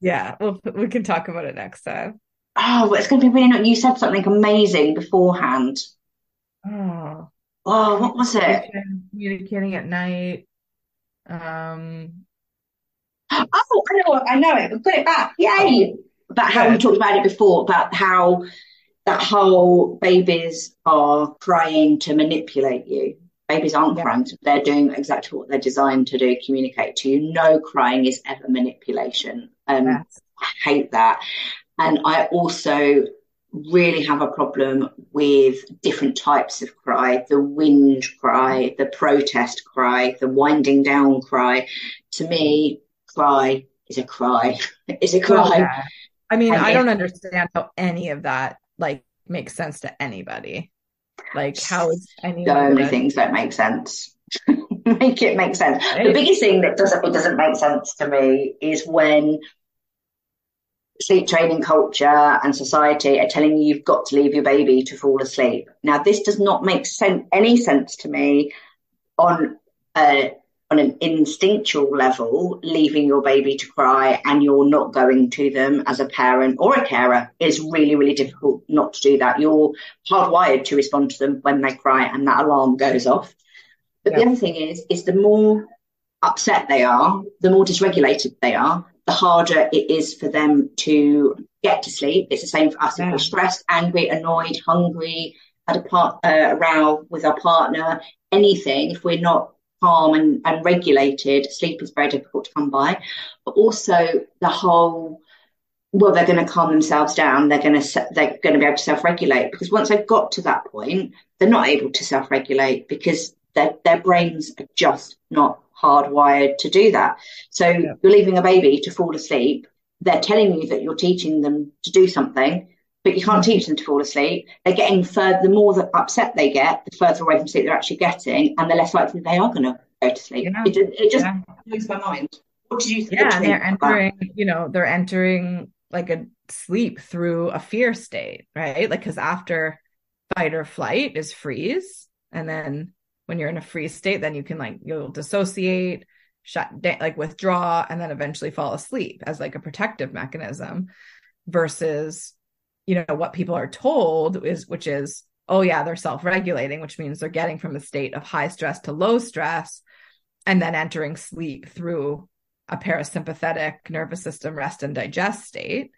Yeah, well, we can talk about it next time. Oh, it's going to be really. Not. You said something amazing beforehand. Oh, Oh, what was it? Communicating at night. Um. Oh, I know, I know it. Put it back. Yay! About how we talked about it before, about how that whole babies are trying to manipulate you. Babies aren't yeah. crying; they're doing exactly what they're designed to do: communicate to you. No crying is ever manipulation. Um, yes. I hate that, and I also really have a problem with different types of cry the wind cry, the protest cry, the winding down cry. To me, cry is a cry. is a cry. Yeah. I mean, and I don't understand how any of that like makes sense to anybody. Like, how is any so many things don't make sense. make it make sense. Right. The biggest thing that doesn't it doesn't make sense to me is when sleep training culture and society are telling you you've got to leave your baby to fall asleep. Now, this does not make sen- any sense to me on a, on an instinctual level. Leaving your baby to cry and you're not going to them as a parent or a carer is really, really difficult not to do that. You're hardwired to respond to them when they cry, and that alarm goes off. But yeah. the other thing is, is the more upset they are, the more dysregulated they are, the harder it is for them to get to sleep. It's the same for us. Yeah. If we're stressed, angry, annoyed, hungry, had a, part, uh, a row with our partner, anything, if we're not calm and, and regulated, sleep is very difficult to come by. But also the whole well, they're going to calm themselves down. They're going to they're going to be able to self-regulate because once they've got to that point, they're not able to self-regulate because their their brains are just not hardwired to do that. So yeah. you're leaving a baby to fall asleep. They're telling you that you're teaching them to do something, but you can't teach them to fall asleep. They're getting further, the more that upset they get, the further away from sleep they're actually getting, and the less likely they are going to go to sleep. Yeah. It, it, just yeah. blows my mind. What did you think? Yeah, and they're entering, that? you know, they're entering like a sleep through a fear state, right? Like, because after fight or flight is freeze, and then when you're in a freeze state, then you can like you'll dissociate, shut down, like withdraw, and then eventually fall asleep as like a protective mechanism. Versus, you know, what people are told is which is, oh yeah, they're self-regulating, which means they're getting from a state of high stress to low stress, and then entering sleep through a parasympathetic nervous system rest and digest state.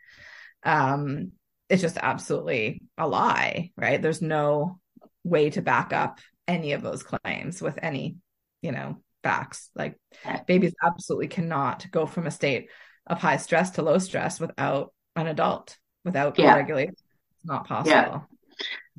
Um, it's just absolutely a lie, right? There's no way to back up any of those claims with any, you know, facts. Like babies absolutely cannot go from a state of high stress to low stress without an adult, without yeah. regulation. It's not possible. Yeah.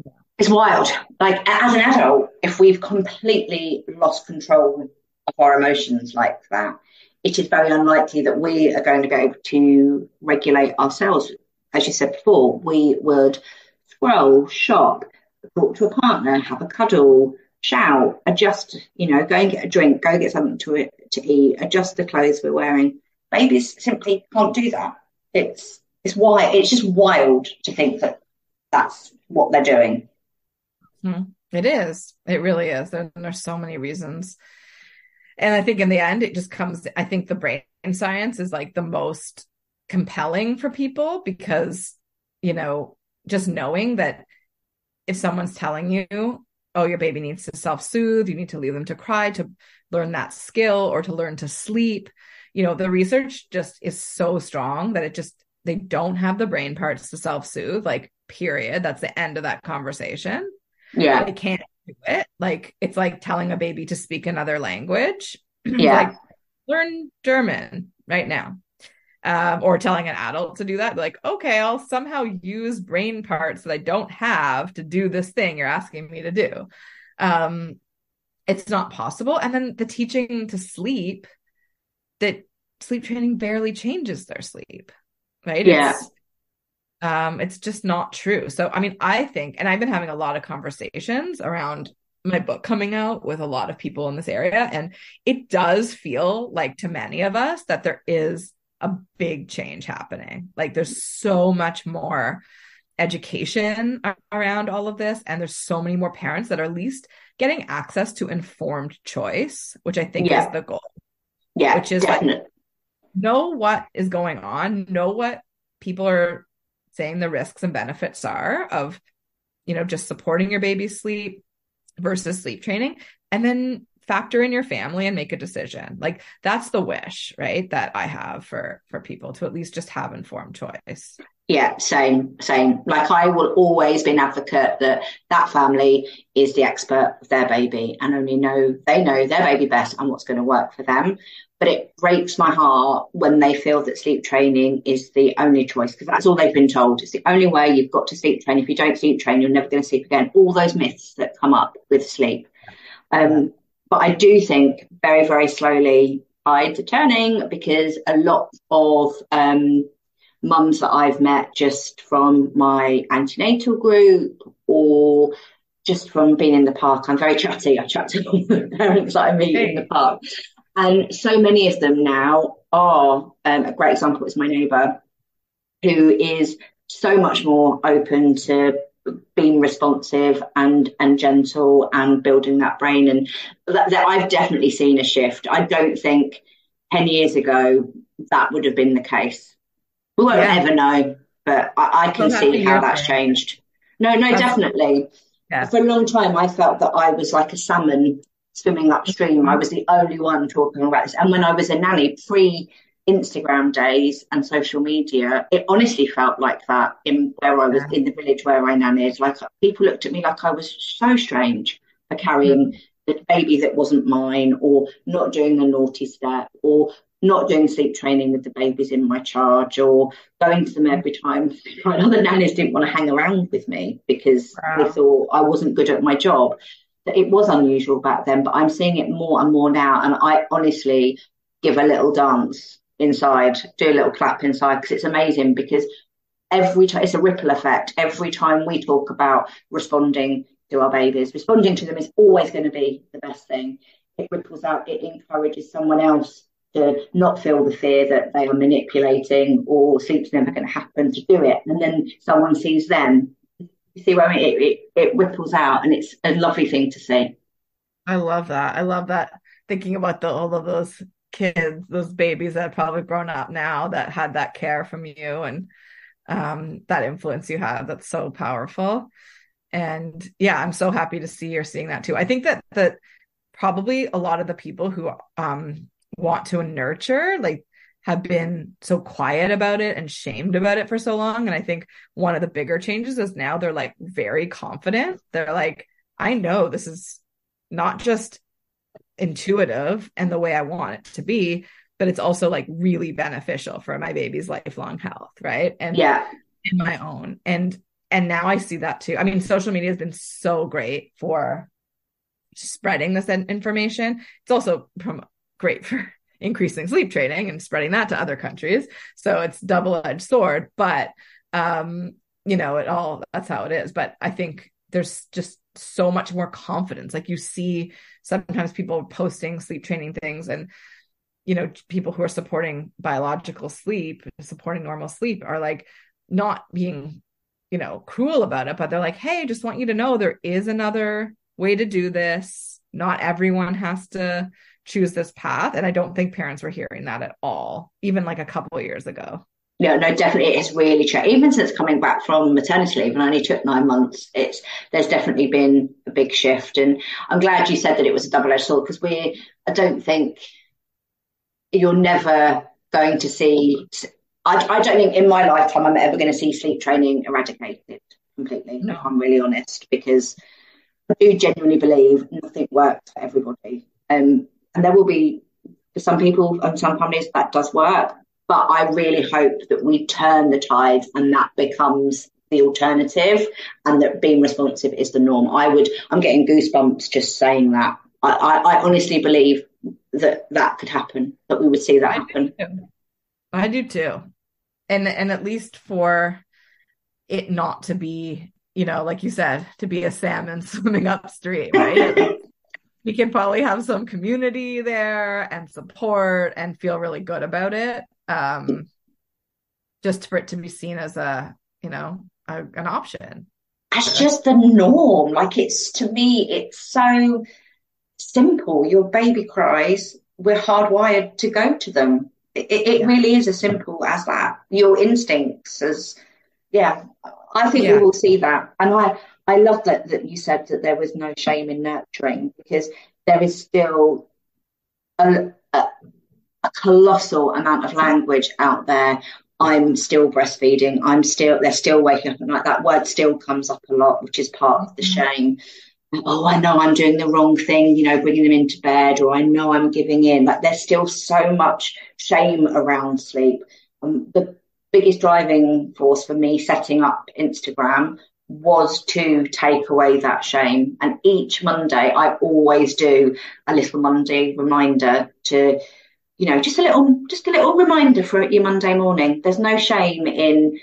yeah. It's wild. Like as an adult, if we've completely lost control of our emotions like that, it is very unlikely that we are going to be able to regulate ourselves. As you said before, we would scroll, shop, talk to a partner, have a cuddle, shout, adjust, you know, go and get a drink, go get something to to eat, adjust the clothes we're wearing. Babies simply can't do that. It's it's why it's just wild to think that that's what they're doing. Mm-hmm. It is. It really is. There, there's so many reasons. And I think in the end, it just comes, I think the brain science is like the most compelling for people because, you know, just knowing that if someone's telling you, oh, your baby needs to self soothe, you need to leave them to cry to learn that skill or to learn to sleep, you know, the research just is so strong that it just, they don't have the brain parts to self soothe, like, period. That's the end of that conversation. Yeah. They can't do it. Like, it's like telling a baby to speak another language. Yeah. like, learn German right now um, or telling an adult to do that like okay i'll somehow use brain parts that i don't have to do this thing you're asking me to do. Um, it's not possible. And then the teaching to sleep that sleep training barely changes their sleep right? Yeah. It's, um, it's just not true. So i mean i think and i've been having a lot of conversations around my book coming out with a lot of people in this area and it does feel like to many of us that there is a big change happening. Like there's so much more education around all of this and there's so many more parents that are at least getting access to informed choice, which I think yeah. is the goal. Yeah. Which is definitely. like know what is going on, know what people are saying the risks and benefits are of you know just supporting your baby's sleep versus sleep training and then factor in your family and make a decision. Like that's the wish right that i have for for people to at least just have informed choice. Yeah same same. Like i will always be an advocate that that family is the expert of their baby and only know they know their baby best and what's going to work for them. But it breaks my heart when they feel that sleep training is the only choice because that's all they've been told. It's the only way you've got to sleep train. If you don't sleep train you're never going to sleep again. All those myths that come up with sleep. Um, but I do think very, very slowly are turning because a lot of um, mums that I've met just from my antenatal group or just from being in the park, I'm very chatty. I chat to all the parents that I meet in the park. And so many of them now are um, a great example is my neighbour who is so much more open to being responsive and and gentle and building that brain and that, that, I've definitely seen a shift. I don't think 10 years ago that would have been the case. We won't yeah. ever know, but I, I can well, see how that's changed. No, no, definitely. Yeah. For a long time, I felt that I was like a salmon swimming upstream. I was the only one talking about this. And when I was a nanny, pre Instagram days and social media, it honestly felt like that in where I was yeah. in the village where I nannied. Like people looked at me like I was so strange for carrying mm. the baby that wasn't mine, or not doing the naughty step, or not doing sleep training with the babies in my charge, or going to them every time. My other nannies didn't want to hang around with me because wow. they thought I wasn't good at my job. It was unusual back then, but I'm seeing it more and more now. And I honestly give a little dance inside, do a little clap inside because it's amazing because every time it's a ripple effect. Every time we talk about responding to our babies, responding to them is always going to be the best thing. It ripples out, it encourages someone else to not feel the fear that they are manipulating or sleep's never going to happen to do it. And then someone sees them. You see what I mean? It, it, it ripples out and it's a lovely thing to see. I love that. I love that. Thinking about the, all of those kids, those babies that have probably grown up now that had that care from you and um, that influence you have. That's so powerful. And yeah, I'm so happy to see you're seeing that too. I think that that probably a lot of the people who um, want to nurture like have been so quiet about it and shamed about it for so long. And I think one of the bigger changes is now they're like very confident. They're like, I know this is not just intuitive and the way I want it to be, but it's also like really beneficial for my baby's lifelong health, right? And yeah, in my own. And and now I see that too. I mean, social media has been so great for spreading this information. It's also great for increasing sleep training and spreading that to other countries. So it's double-edged sword, but um, you know, it all that's how it is. But I think there's just so much more confidence. Like you see sometimes people posting sleep training things and you know people who are supporting biological sleep supporting normal sleep are like not being you know cruel about it but they're like hey just want you to know there is another way to do this. Not everyone has to choose this path. And I don't think parents were hearing that at all, even like a couple years ago. No, no, definitely, it has really changed. Even since coming back from maternity leave, and I only took nine months, it's there's definitely been a big shift. And I'm glad you said that it was a double-edged sword because we, I don't think you're never going to see. I, I don't think in my lifetime I'm ever going to see sleep training eradicated completely. No. If I'm really honest, because I do genuinely believe nothing works for everybody. Um, and there will be for some people and some families that does work. But I really hope that we turn the tide and that becomes the alternative and that being responsive is the norm. I would, I'm getting goosebumps just saying that. I, I, I honestly believe that that could happen, that we would see that I happen. Do I do too. And, and at least for it not to be, you know, like you said, to be a salmon swimming upstream, right? we can probably have some community there and support and feel really good about it um just for it to be seen as a you know a, an option. It's just the norm. Like it's to me it's so simple. Your baby cries we're hardwired to go to them. It, it yeah. really is as simple as that. Your instincts as yeah i think yeah. we will see that. And i I love that that you said that there was no shame in nurturing because there is still a, a, a colossal amount of language out there. I'm still breastfeeding. I'm still they're still waking up and like that word still comes up a lot, which is part of the mm-hmm. shame. Oh, I know I'm doing the wrong thing, you know, bringing them into bed, or I know I'm giving in. Like there's still so much shame around sleep. Um, the biggest driving force for me setting up Instagram was to take away that shame. And each Monday, I always do a little Monday reminder to, you know, just a little, just a little reminder for your Monday morning. There's no shame in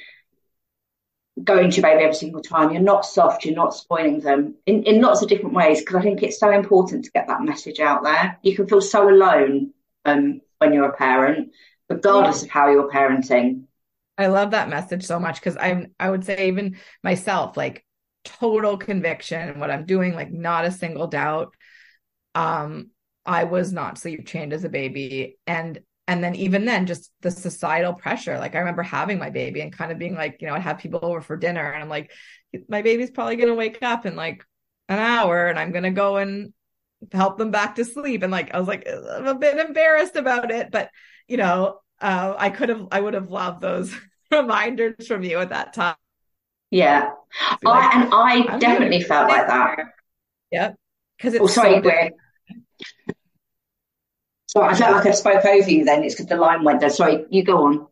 going to baby every single time. You're not soft. You're not spoiling them in, in lots of different ways. Because I think it's so important to get that message out there. You can feel so alone um, when you're a parent, regardless of how you're parenting. I love that message so much because I'm I would say even myself like total conviction in what I'm doing like not a single doubt um I was not sleep trained as a baby. And and then even then just the societal pressure like I remember having my baby and kind of being like you know I'd have people over for dinner and I'm like my baby's probably going to wake up in like an hour and I'm going to go and help them back to sleep. And like I was like I'm a bit embarrassed about it. But you know uh, I could have, I would have loved those reminders from you at that time. Yeah, like, I, and I I'm definitely felt like that. Yep, because it's. Oh, sorry, so So I felt like I spoke over you. Then it's because the line went there. Sorry, you go on.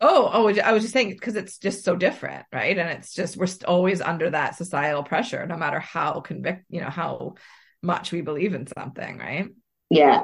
Oh, oh, I was just saying because it's just so different, right? And it's just we're always under that societal pressure, no matter how convict, you know, how much we believe in something, right? Yeah,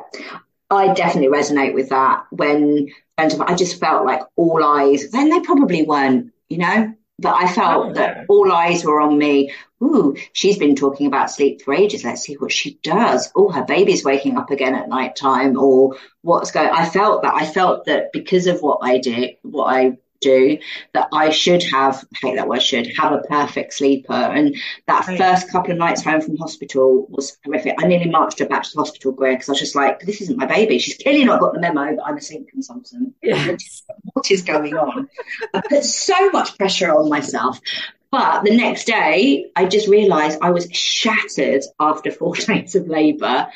I definitely resonate with that when friends of I just felt like all eyes, then they probably weren't, you know, but I felt oh, that all eyes were on me. Ooh, she's been talking about sleep for ages. Let's see what she does. Oh, her baby's waking up again at night time or what's going I felt that I felt that because of what I did, what I do that I should have, I hate that word, should have a perfect sleeper. And that right. first couple of nights home from hospital was horrific. I nearly marched her back to the hospital, Greer, because I was just like, this isn't my baby. She's clearly not got the memo that I'm a sleep consultant. Yes. what is going on? I put so much pressure on myself. But the next day, I just realized I was shattered after four days of labor.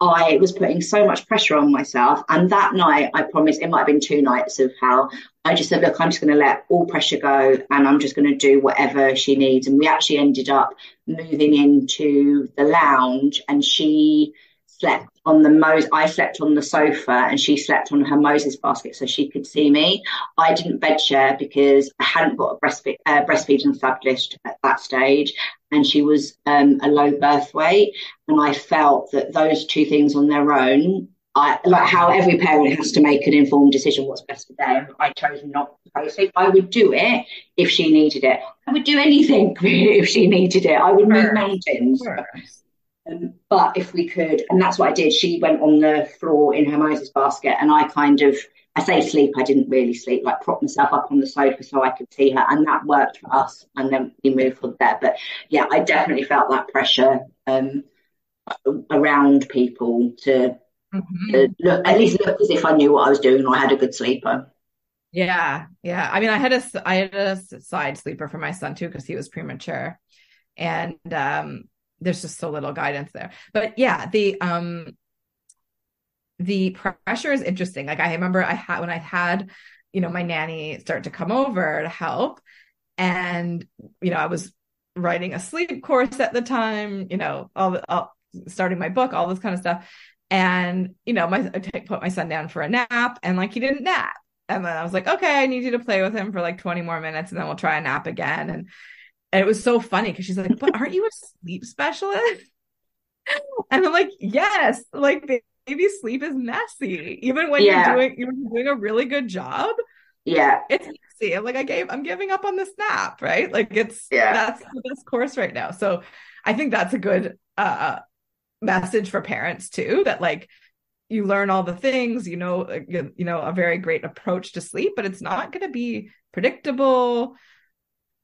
I was putting so much pressure on myself. And that night, I promised it might have been two nights of hell. I just said, look, I'm just going to let all pressure go and I'm just going to do whatever she needs. And we actually ended up moving into the lounge and she slept on the Moses. I slept on the sofa and she slept on her Moses basket so she could see me. I didn't bed share because I hadn't got a breastfeed, uh, breastfeeding established at that stage and she was um, a low birth weight. And I felt that those two things on their own I, like how every parent has to make an informed decision what's best for them. I chose not to. I would do it if she needed it. I would do anything if she needed it. I would move mountains. Um, but if we could, and that's what I did. She went on the floor in her Moses basket, and I kind of, I say sleep. I didn't really sleep. Like prop myself up on the sofa so I could see her, and that worked for us. And then we moved from there. But yeah, I definitely felt that pressure um, around people to, mm-hmm. to look, at least look as if I knew what I was doing or I had a good sleeper. Yeah, yeah. I mean, I had a I had a side sleeper for my son too because he was premature, and um, there's just so little guidance there. But yeah, the um, the pressure is interesting. Like I remember I had when I had, you know, my nanny start to come over to help, and you know I was writing a sleep course at the time. You know, all, the, all starting my book, all this kind of stuff. And you know, my I put my son down for a nap, and like he didn't nap and then I was like, okay, I need you to play with him for like 20 more minutes and then we'll try a nap again. And, and it was so funny because she's like, but aren't you a sleep specialist? And I'm like, yes, like baby sleep is messy. Even when yeah. you're doing you're doing a really good job. Yeah. It's messy. I'm like, I gave I'm giving up on the snap, right? Like it's yeah. that's the best course right now. So I think that's a good uh message for parents too, that like you learn all the things you know uh, you, you know a very great approach to sleep but it's not going to be predictable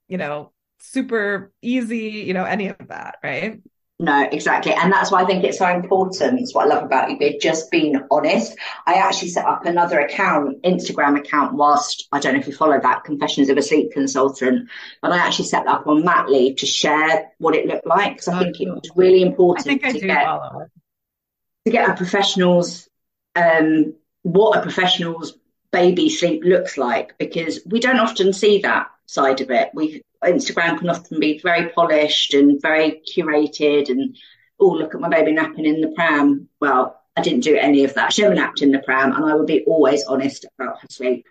you know super easy you know any of that right no, exactly. And that's why I think it's so important. It's what I love about you, but just being honest. I actually set up another account, Instagram account, whilst I don't know if you follow that, Confessions of a Sleep Consultant, but I actually set up on mat leave to share what it looked like because I oh, think it was really important I think I to do get, follow to get a professional's um, what a professional's baby sleep looks like because we don't often see that side of it. We Instagram can often be very polished and very curated and oh look at my baby napping in the pram. Well, I didn't do any of that. She never napped in the pram and I would be always honest about her sleep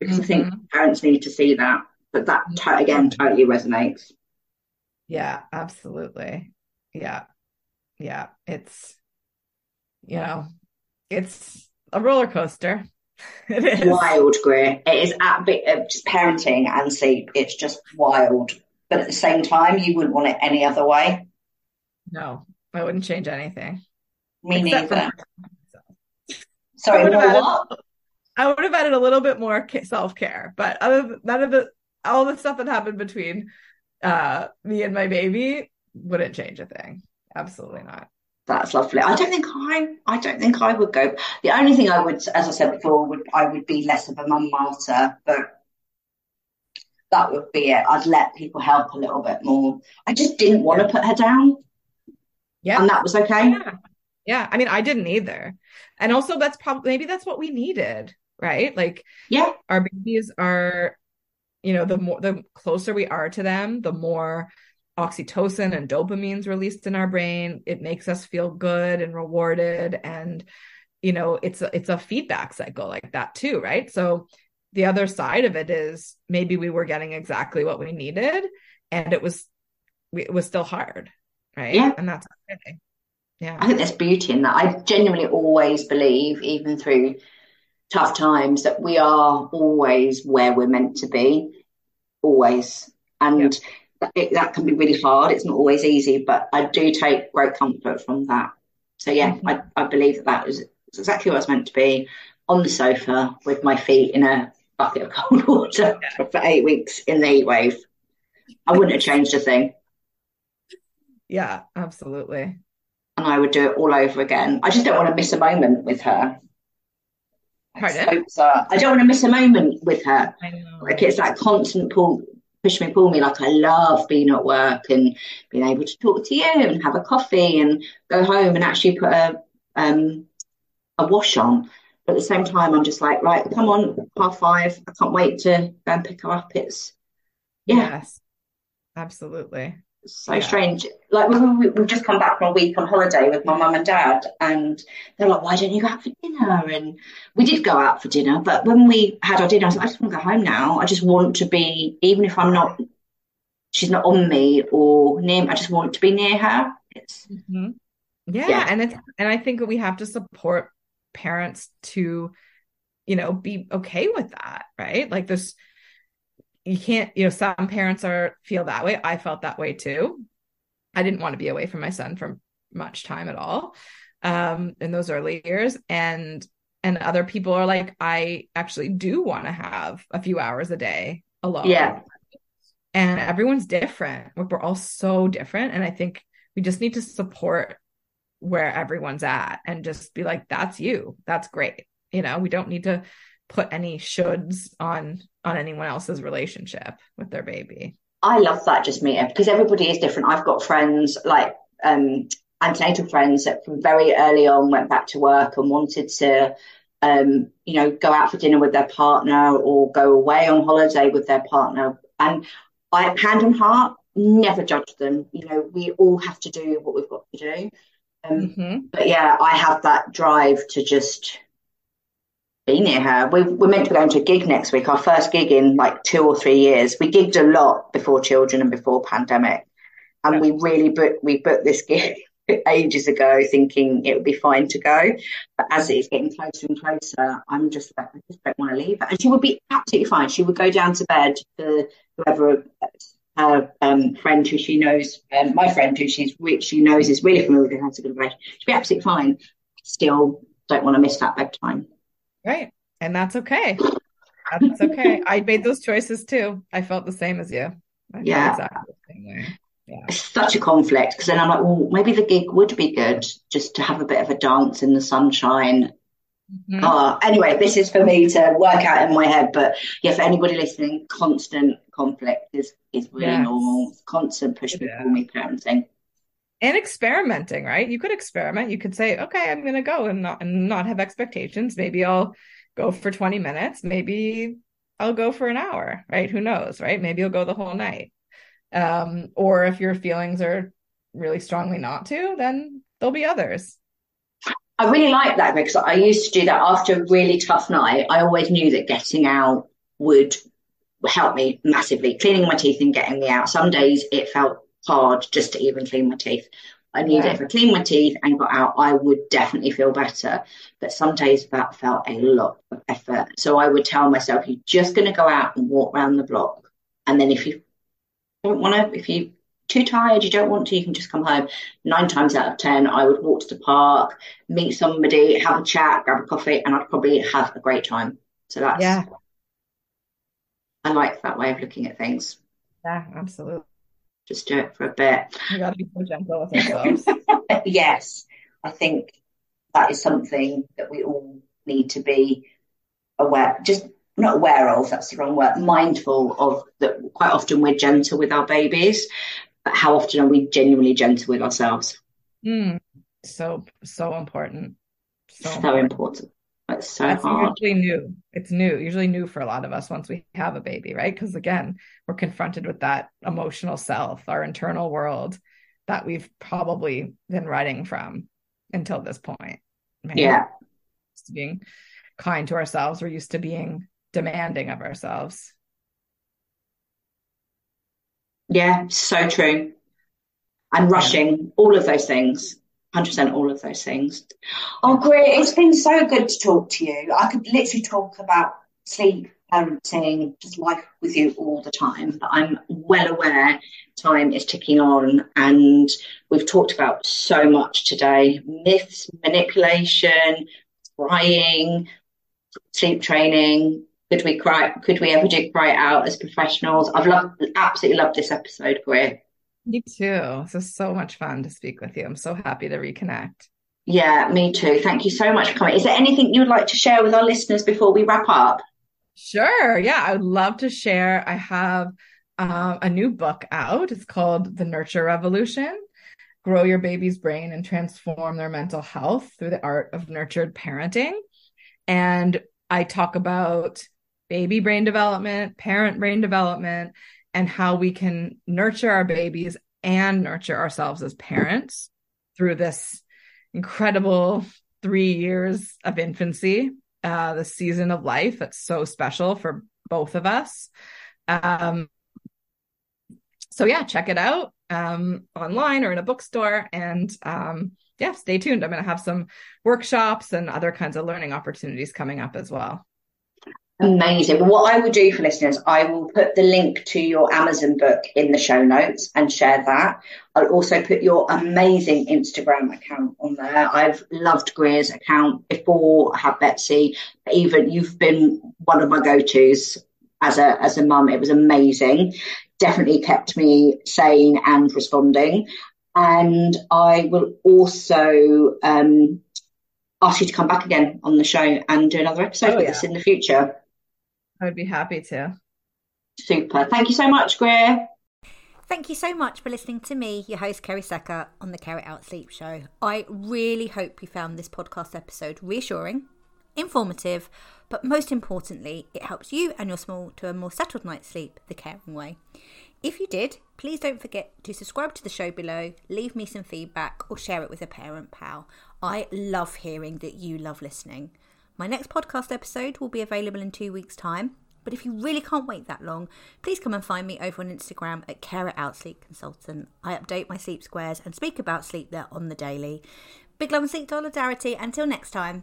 because mm-hmm. I think mm-hmm. parents need to see that. But that again totally resonates. Yeah, absolutely. Yeah. Yeah. It's you know, it's a roller coaster. Wild, Greer. It is at bit of just parenting and sleep. It's just wild. But at the same time, you wouldn't want it any other way. No, I wouldn't change anything. Me neither. Sorry, I what? I would have added a little bit more self care, but other than, none of the all the stuff that happened between uh, me and my baby wouldn't change a thing. Absolutely not that's lovely. I don't think I, I don't think I would go. The only thing I would, as I said before, would I would be less of a mum martyr, but that would be it. I'd let people help a little bit more. I just didn't want to put her down. Yeah, and that was okay. Yeah. yeah, I mean, I didn't either, and also that's probably maybe that's what we needed, right? Like, yeah, our babies are, you know, the more the closer we are to them, the more oxytocin and dopamines released in our brain. It makes us feel good and rewarded. And you know it's a, it's a feedback cycle like that too right? So the other side of it is maybe we were getting exactly what we needed and it was it was still hard right? Yeah. And that's okay yeah. I think there's beauty in that. I genuinely always believe even through tough times that we are always where we're meant to be always. And yep it, that can be really hard. It's not always easy, but I do take great comfort from that. So yeah, mm-hmm. I, I believe that that is exactly what I was meant to be on the sofa with my feet in a bucket of cold water yeah. for eight weeks in the heat wave. I wouldn't have changed a thing. Yeah, absolutely. And I would do it all over again. I just don't want to miss a moment with her. So, I don't want to miss a moment with her. Like it's that constant pull push me, pull me. Like I love being at work and being able to talk to you and have a coffee and go home and actually put a um, a wash on. But at the same time, I'm just like, right, come on, half five. I can't wait to go and pick her up. It's yeah, yes, absolutely so yeah. strange. Like we, we've just come back from a week on holiday with my mum and dad, and they're like, "Why don't you go out for dinner?" And we did go out for dinner, but when we had our dinner, I was like, "I just want to go home now. I just want to be, even if I'm not, she's not on me or near. I just want to be near her." Mm-hmm. Yeah, yeah, and it's and I think we have to support parents to, you know, be okay with that, right? Like this you can't you know some parents are feel that way. I felt that way too. I didn't want to be away from my son for much time at all um in those early years. And and other people are like i actually do want to have a few hours a day alone. Yeah. And everyone's different. Like we're all so different. And i think we just need to support where everyone's at and just be like that's you. That's great. You know we don't need to put any shoulds on on anyone else's relationship with their baby. I love that just meeting because everybody is different. I've got friends like um antenatal friends that from very early on went back to work and wanted to um you know go out for dinner with their partner or go away on holiday with their partner. And i hand on heart never judge them. You know we all have to do what we've got to do. Um, mm-hmm. But yeah, I have that drive to just be near her. We, we're meant to be going to a gig next week, our first gig in like two or three years. We gigged a lot before children and before pandemic, and yeah. we really booked we booked this gig ages ago, thinking it would be fine to go. But as it's getting closer and closer, I'm just like, I just don't want to leave her. And she would be absolutely fine. She would go down to bed for whoever her um, friend who she knows, um, my friend who she's which she knows is really familiar with how to go to bed. She'd be absolutely fine. Still, don't want to miss that bedtime. Right, and that's okay. That's okay. I made those choices too. I felt the same as you. I yeah. Exactly the same way. Yeah. It's such a conflict because then I'm like, well, maybe the gig would be good just to have a bit of a dance in the sunshine Mm-hmm. Oh, anyway, this is for me to work out in my head. But yeah, for anybody listening, constant conflict is is really yes. normal. Constant push me, pull me parenting. And experimenting, right? You could experiment. You could say, okay, I'm going to go and not and not have expectations. Maybe I'll go for 20 minutes. Maybe I'll go for an hour, right? Who knows, right? Maybe you'll go the whole night. Um, or if your feelings are really strongly not to, then there'll be others. I really like that because I used to do that after a really tough night. I always knew that getting out would help me massively. Cleaning my teeth and getting me out. Some days it felt hard just to even clean my teeth. I knew that if I cleaned my teeth and got out, I would definitely feel better. But some days that felt a lot of effort. So I would tell myself, you're just going to go out and walk around the block. And then if you don't want to, if you too tired, you don't want to, you can just come home. Nine times out of 10, I would walk to the park, meet somebody, have a chat, grab a coffee, and I'd probably have a great time. So that's, yeah. I like that way of looking at things. Yeah, absolutely. Just do it for a bit. You got to be so gentle with ourselves. yes, I think that is something that we all need to be aware, just not aware of, that's the wrong word, mindful of that quite often we're gentle with our babies but how often are we genuinely gentle with ourselves? Mm, so so important. So, so important. important. It's so That's hard. usually new. It's new. Usually new for a lot of us once we have a baby, right? Because again, we're confronted with that emotional self, our internal world that we've probably been writing from until this point. Right? Yeah. being kind to ourselves. We're used to being demanding of ourselves. Yeah, so true. And rushing, all of those things. 100% all of those things. Oh, great. It's been so good to talk to you. I could literally talk about sleep, parenting, just life with you all the time. But I'm well aware time is ticking on and we've talked about so much today myths, manipulation, crying, sleep training, could we cry? Could we ever do cry out as professionals? I've loved, absolutely loved this episode, Greer. Me too. This is so much fun to speak with you. I'm so happy to reconnect. Yeah, me too. Thank you so much for coming. Is there anything you would like to share with our listeners before we wrap up? Sure. Yeah, I would love to share. I have um, a new book out. It's called The Nurture Revolution Grow Your Baby's Brain and Transform Their Mental Health Through the Art of Nurtured Parenting. And I talk about baby brain development, parent brain development, and how we can nurture our babies and nurture ourselves as parents through this incredible three years of infancy, uh, the season of life that's so special for both of us. Um, so yeah, check it out um, online or in a bookstore, and um, yeah, stay tuned. I'm going to have some workshops and other kinds of learning opportunities coming up as well. Amazing. What I will do for listeners, I will put the link to your Amazon book in the show notes and share that. I'll also put your amazing Instagram account on there. I've loved Greer's account before I have Betsy. Even you've been one of my go-tos as a as a mum. It was amazing. Definitely kept me sane and responding. And I will also um, ask you to come back again on the show and do another episode oh, with yeah. us in the future. I'd be happy to. Super. Thank you so much, Greer. Thank you so much for listening to me, your host, Kerry Secker, on the Care It Out Sleep Show. I really hope you found this podcast episode reassuring, informative, but most importantly, it helps you and your small to a more settled night's sleep the caring way. If you did, please don't forget to subscribe to the show below, leave me some feedback, or share it with a parent pal. I love hearing that you love listening. My next podcast episode will be available in two weeks' time. But if you really can't wait that long, please come and find me over on Instagram at Care Out Sleep Consultant. I update my sleep squares and speak about sleep there on the daily. Big love and sleep solidarity. Until next time.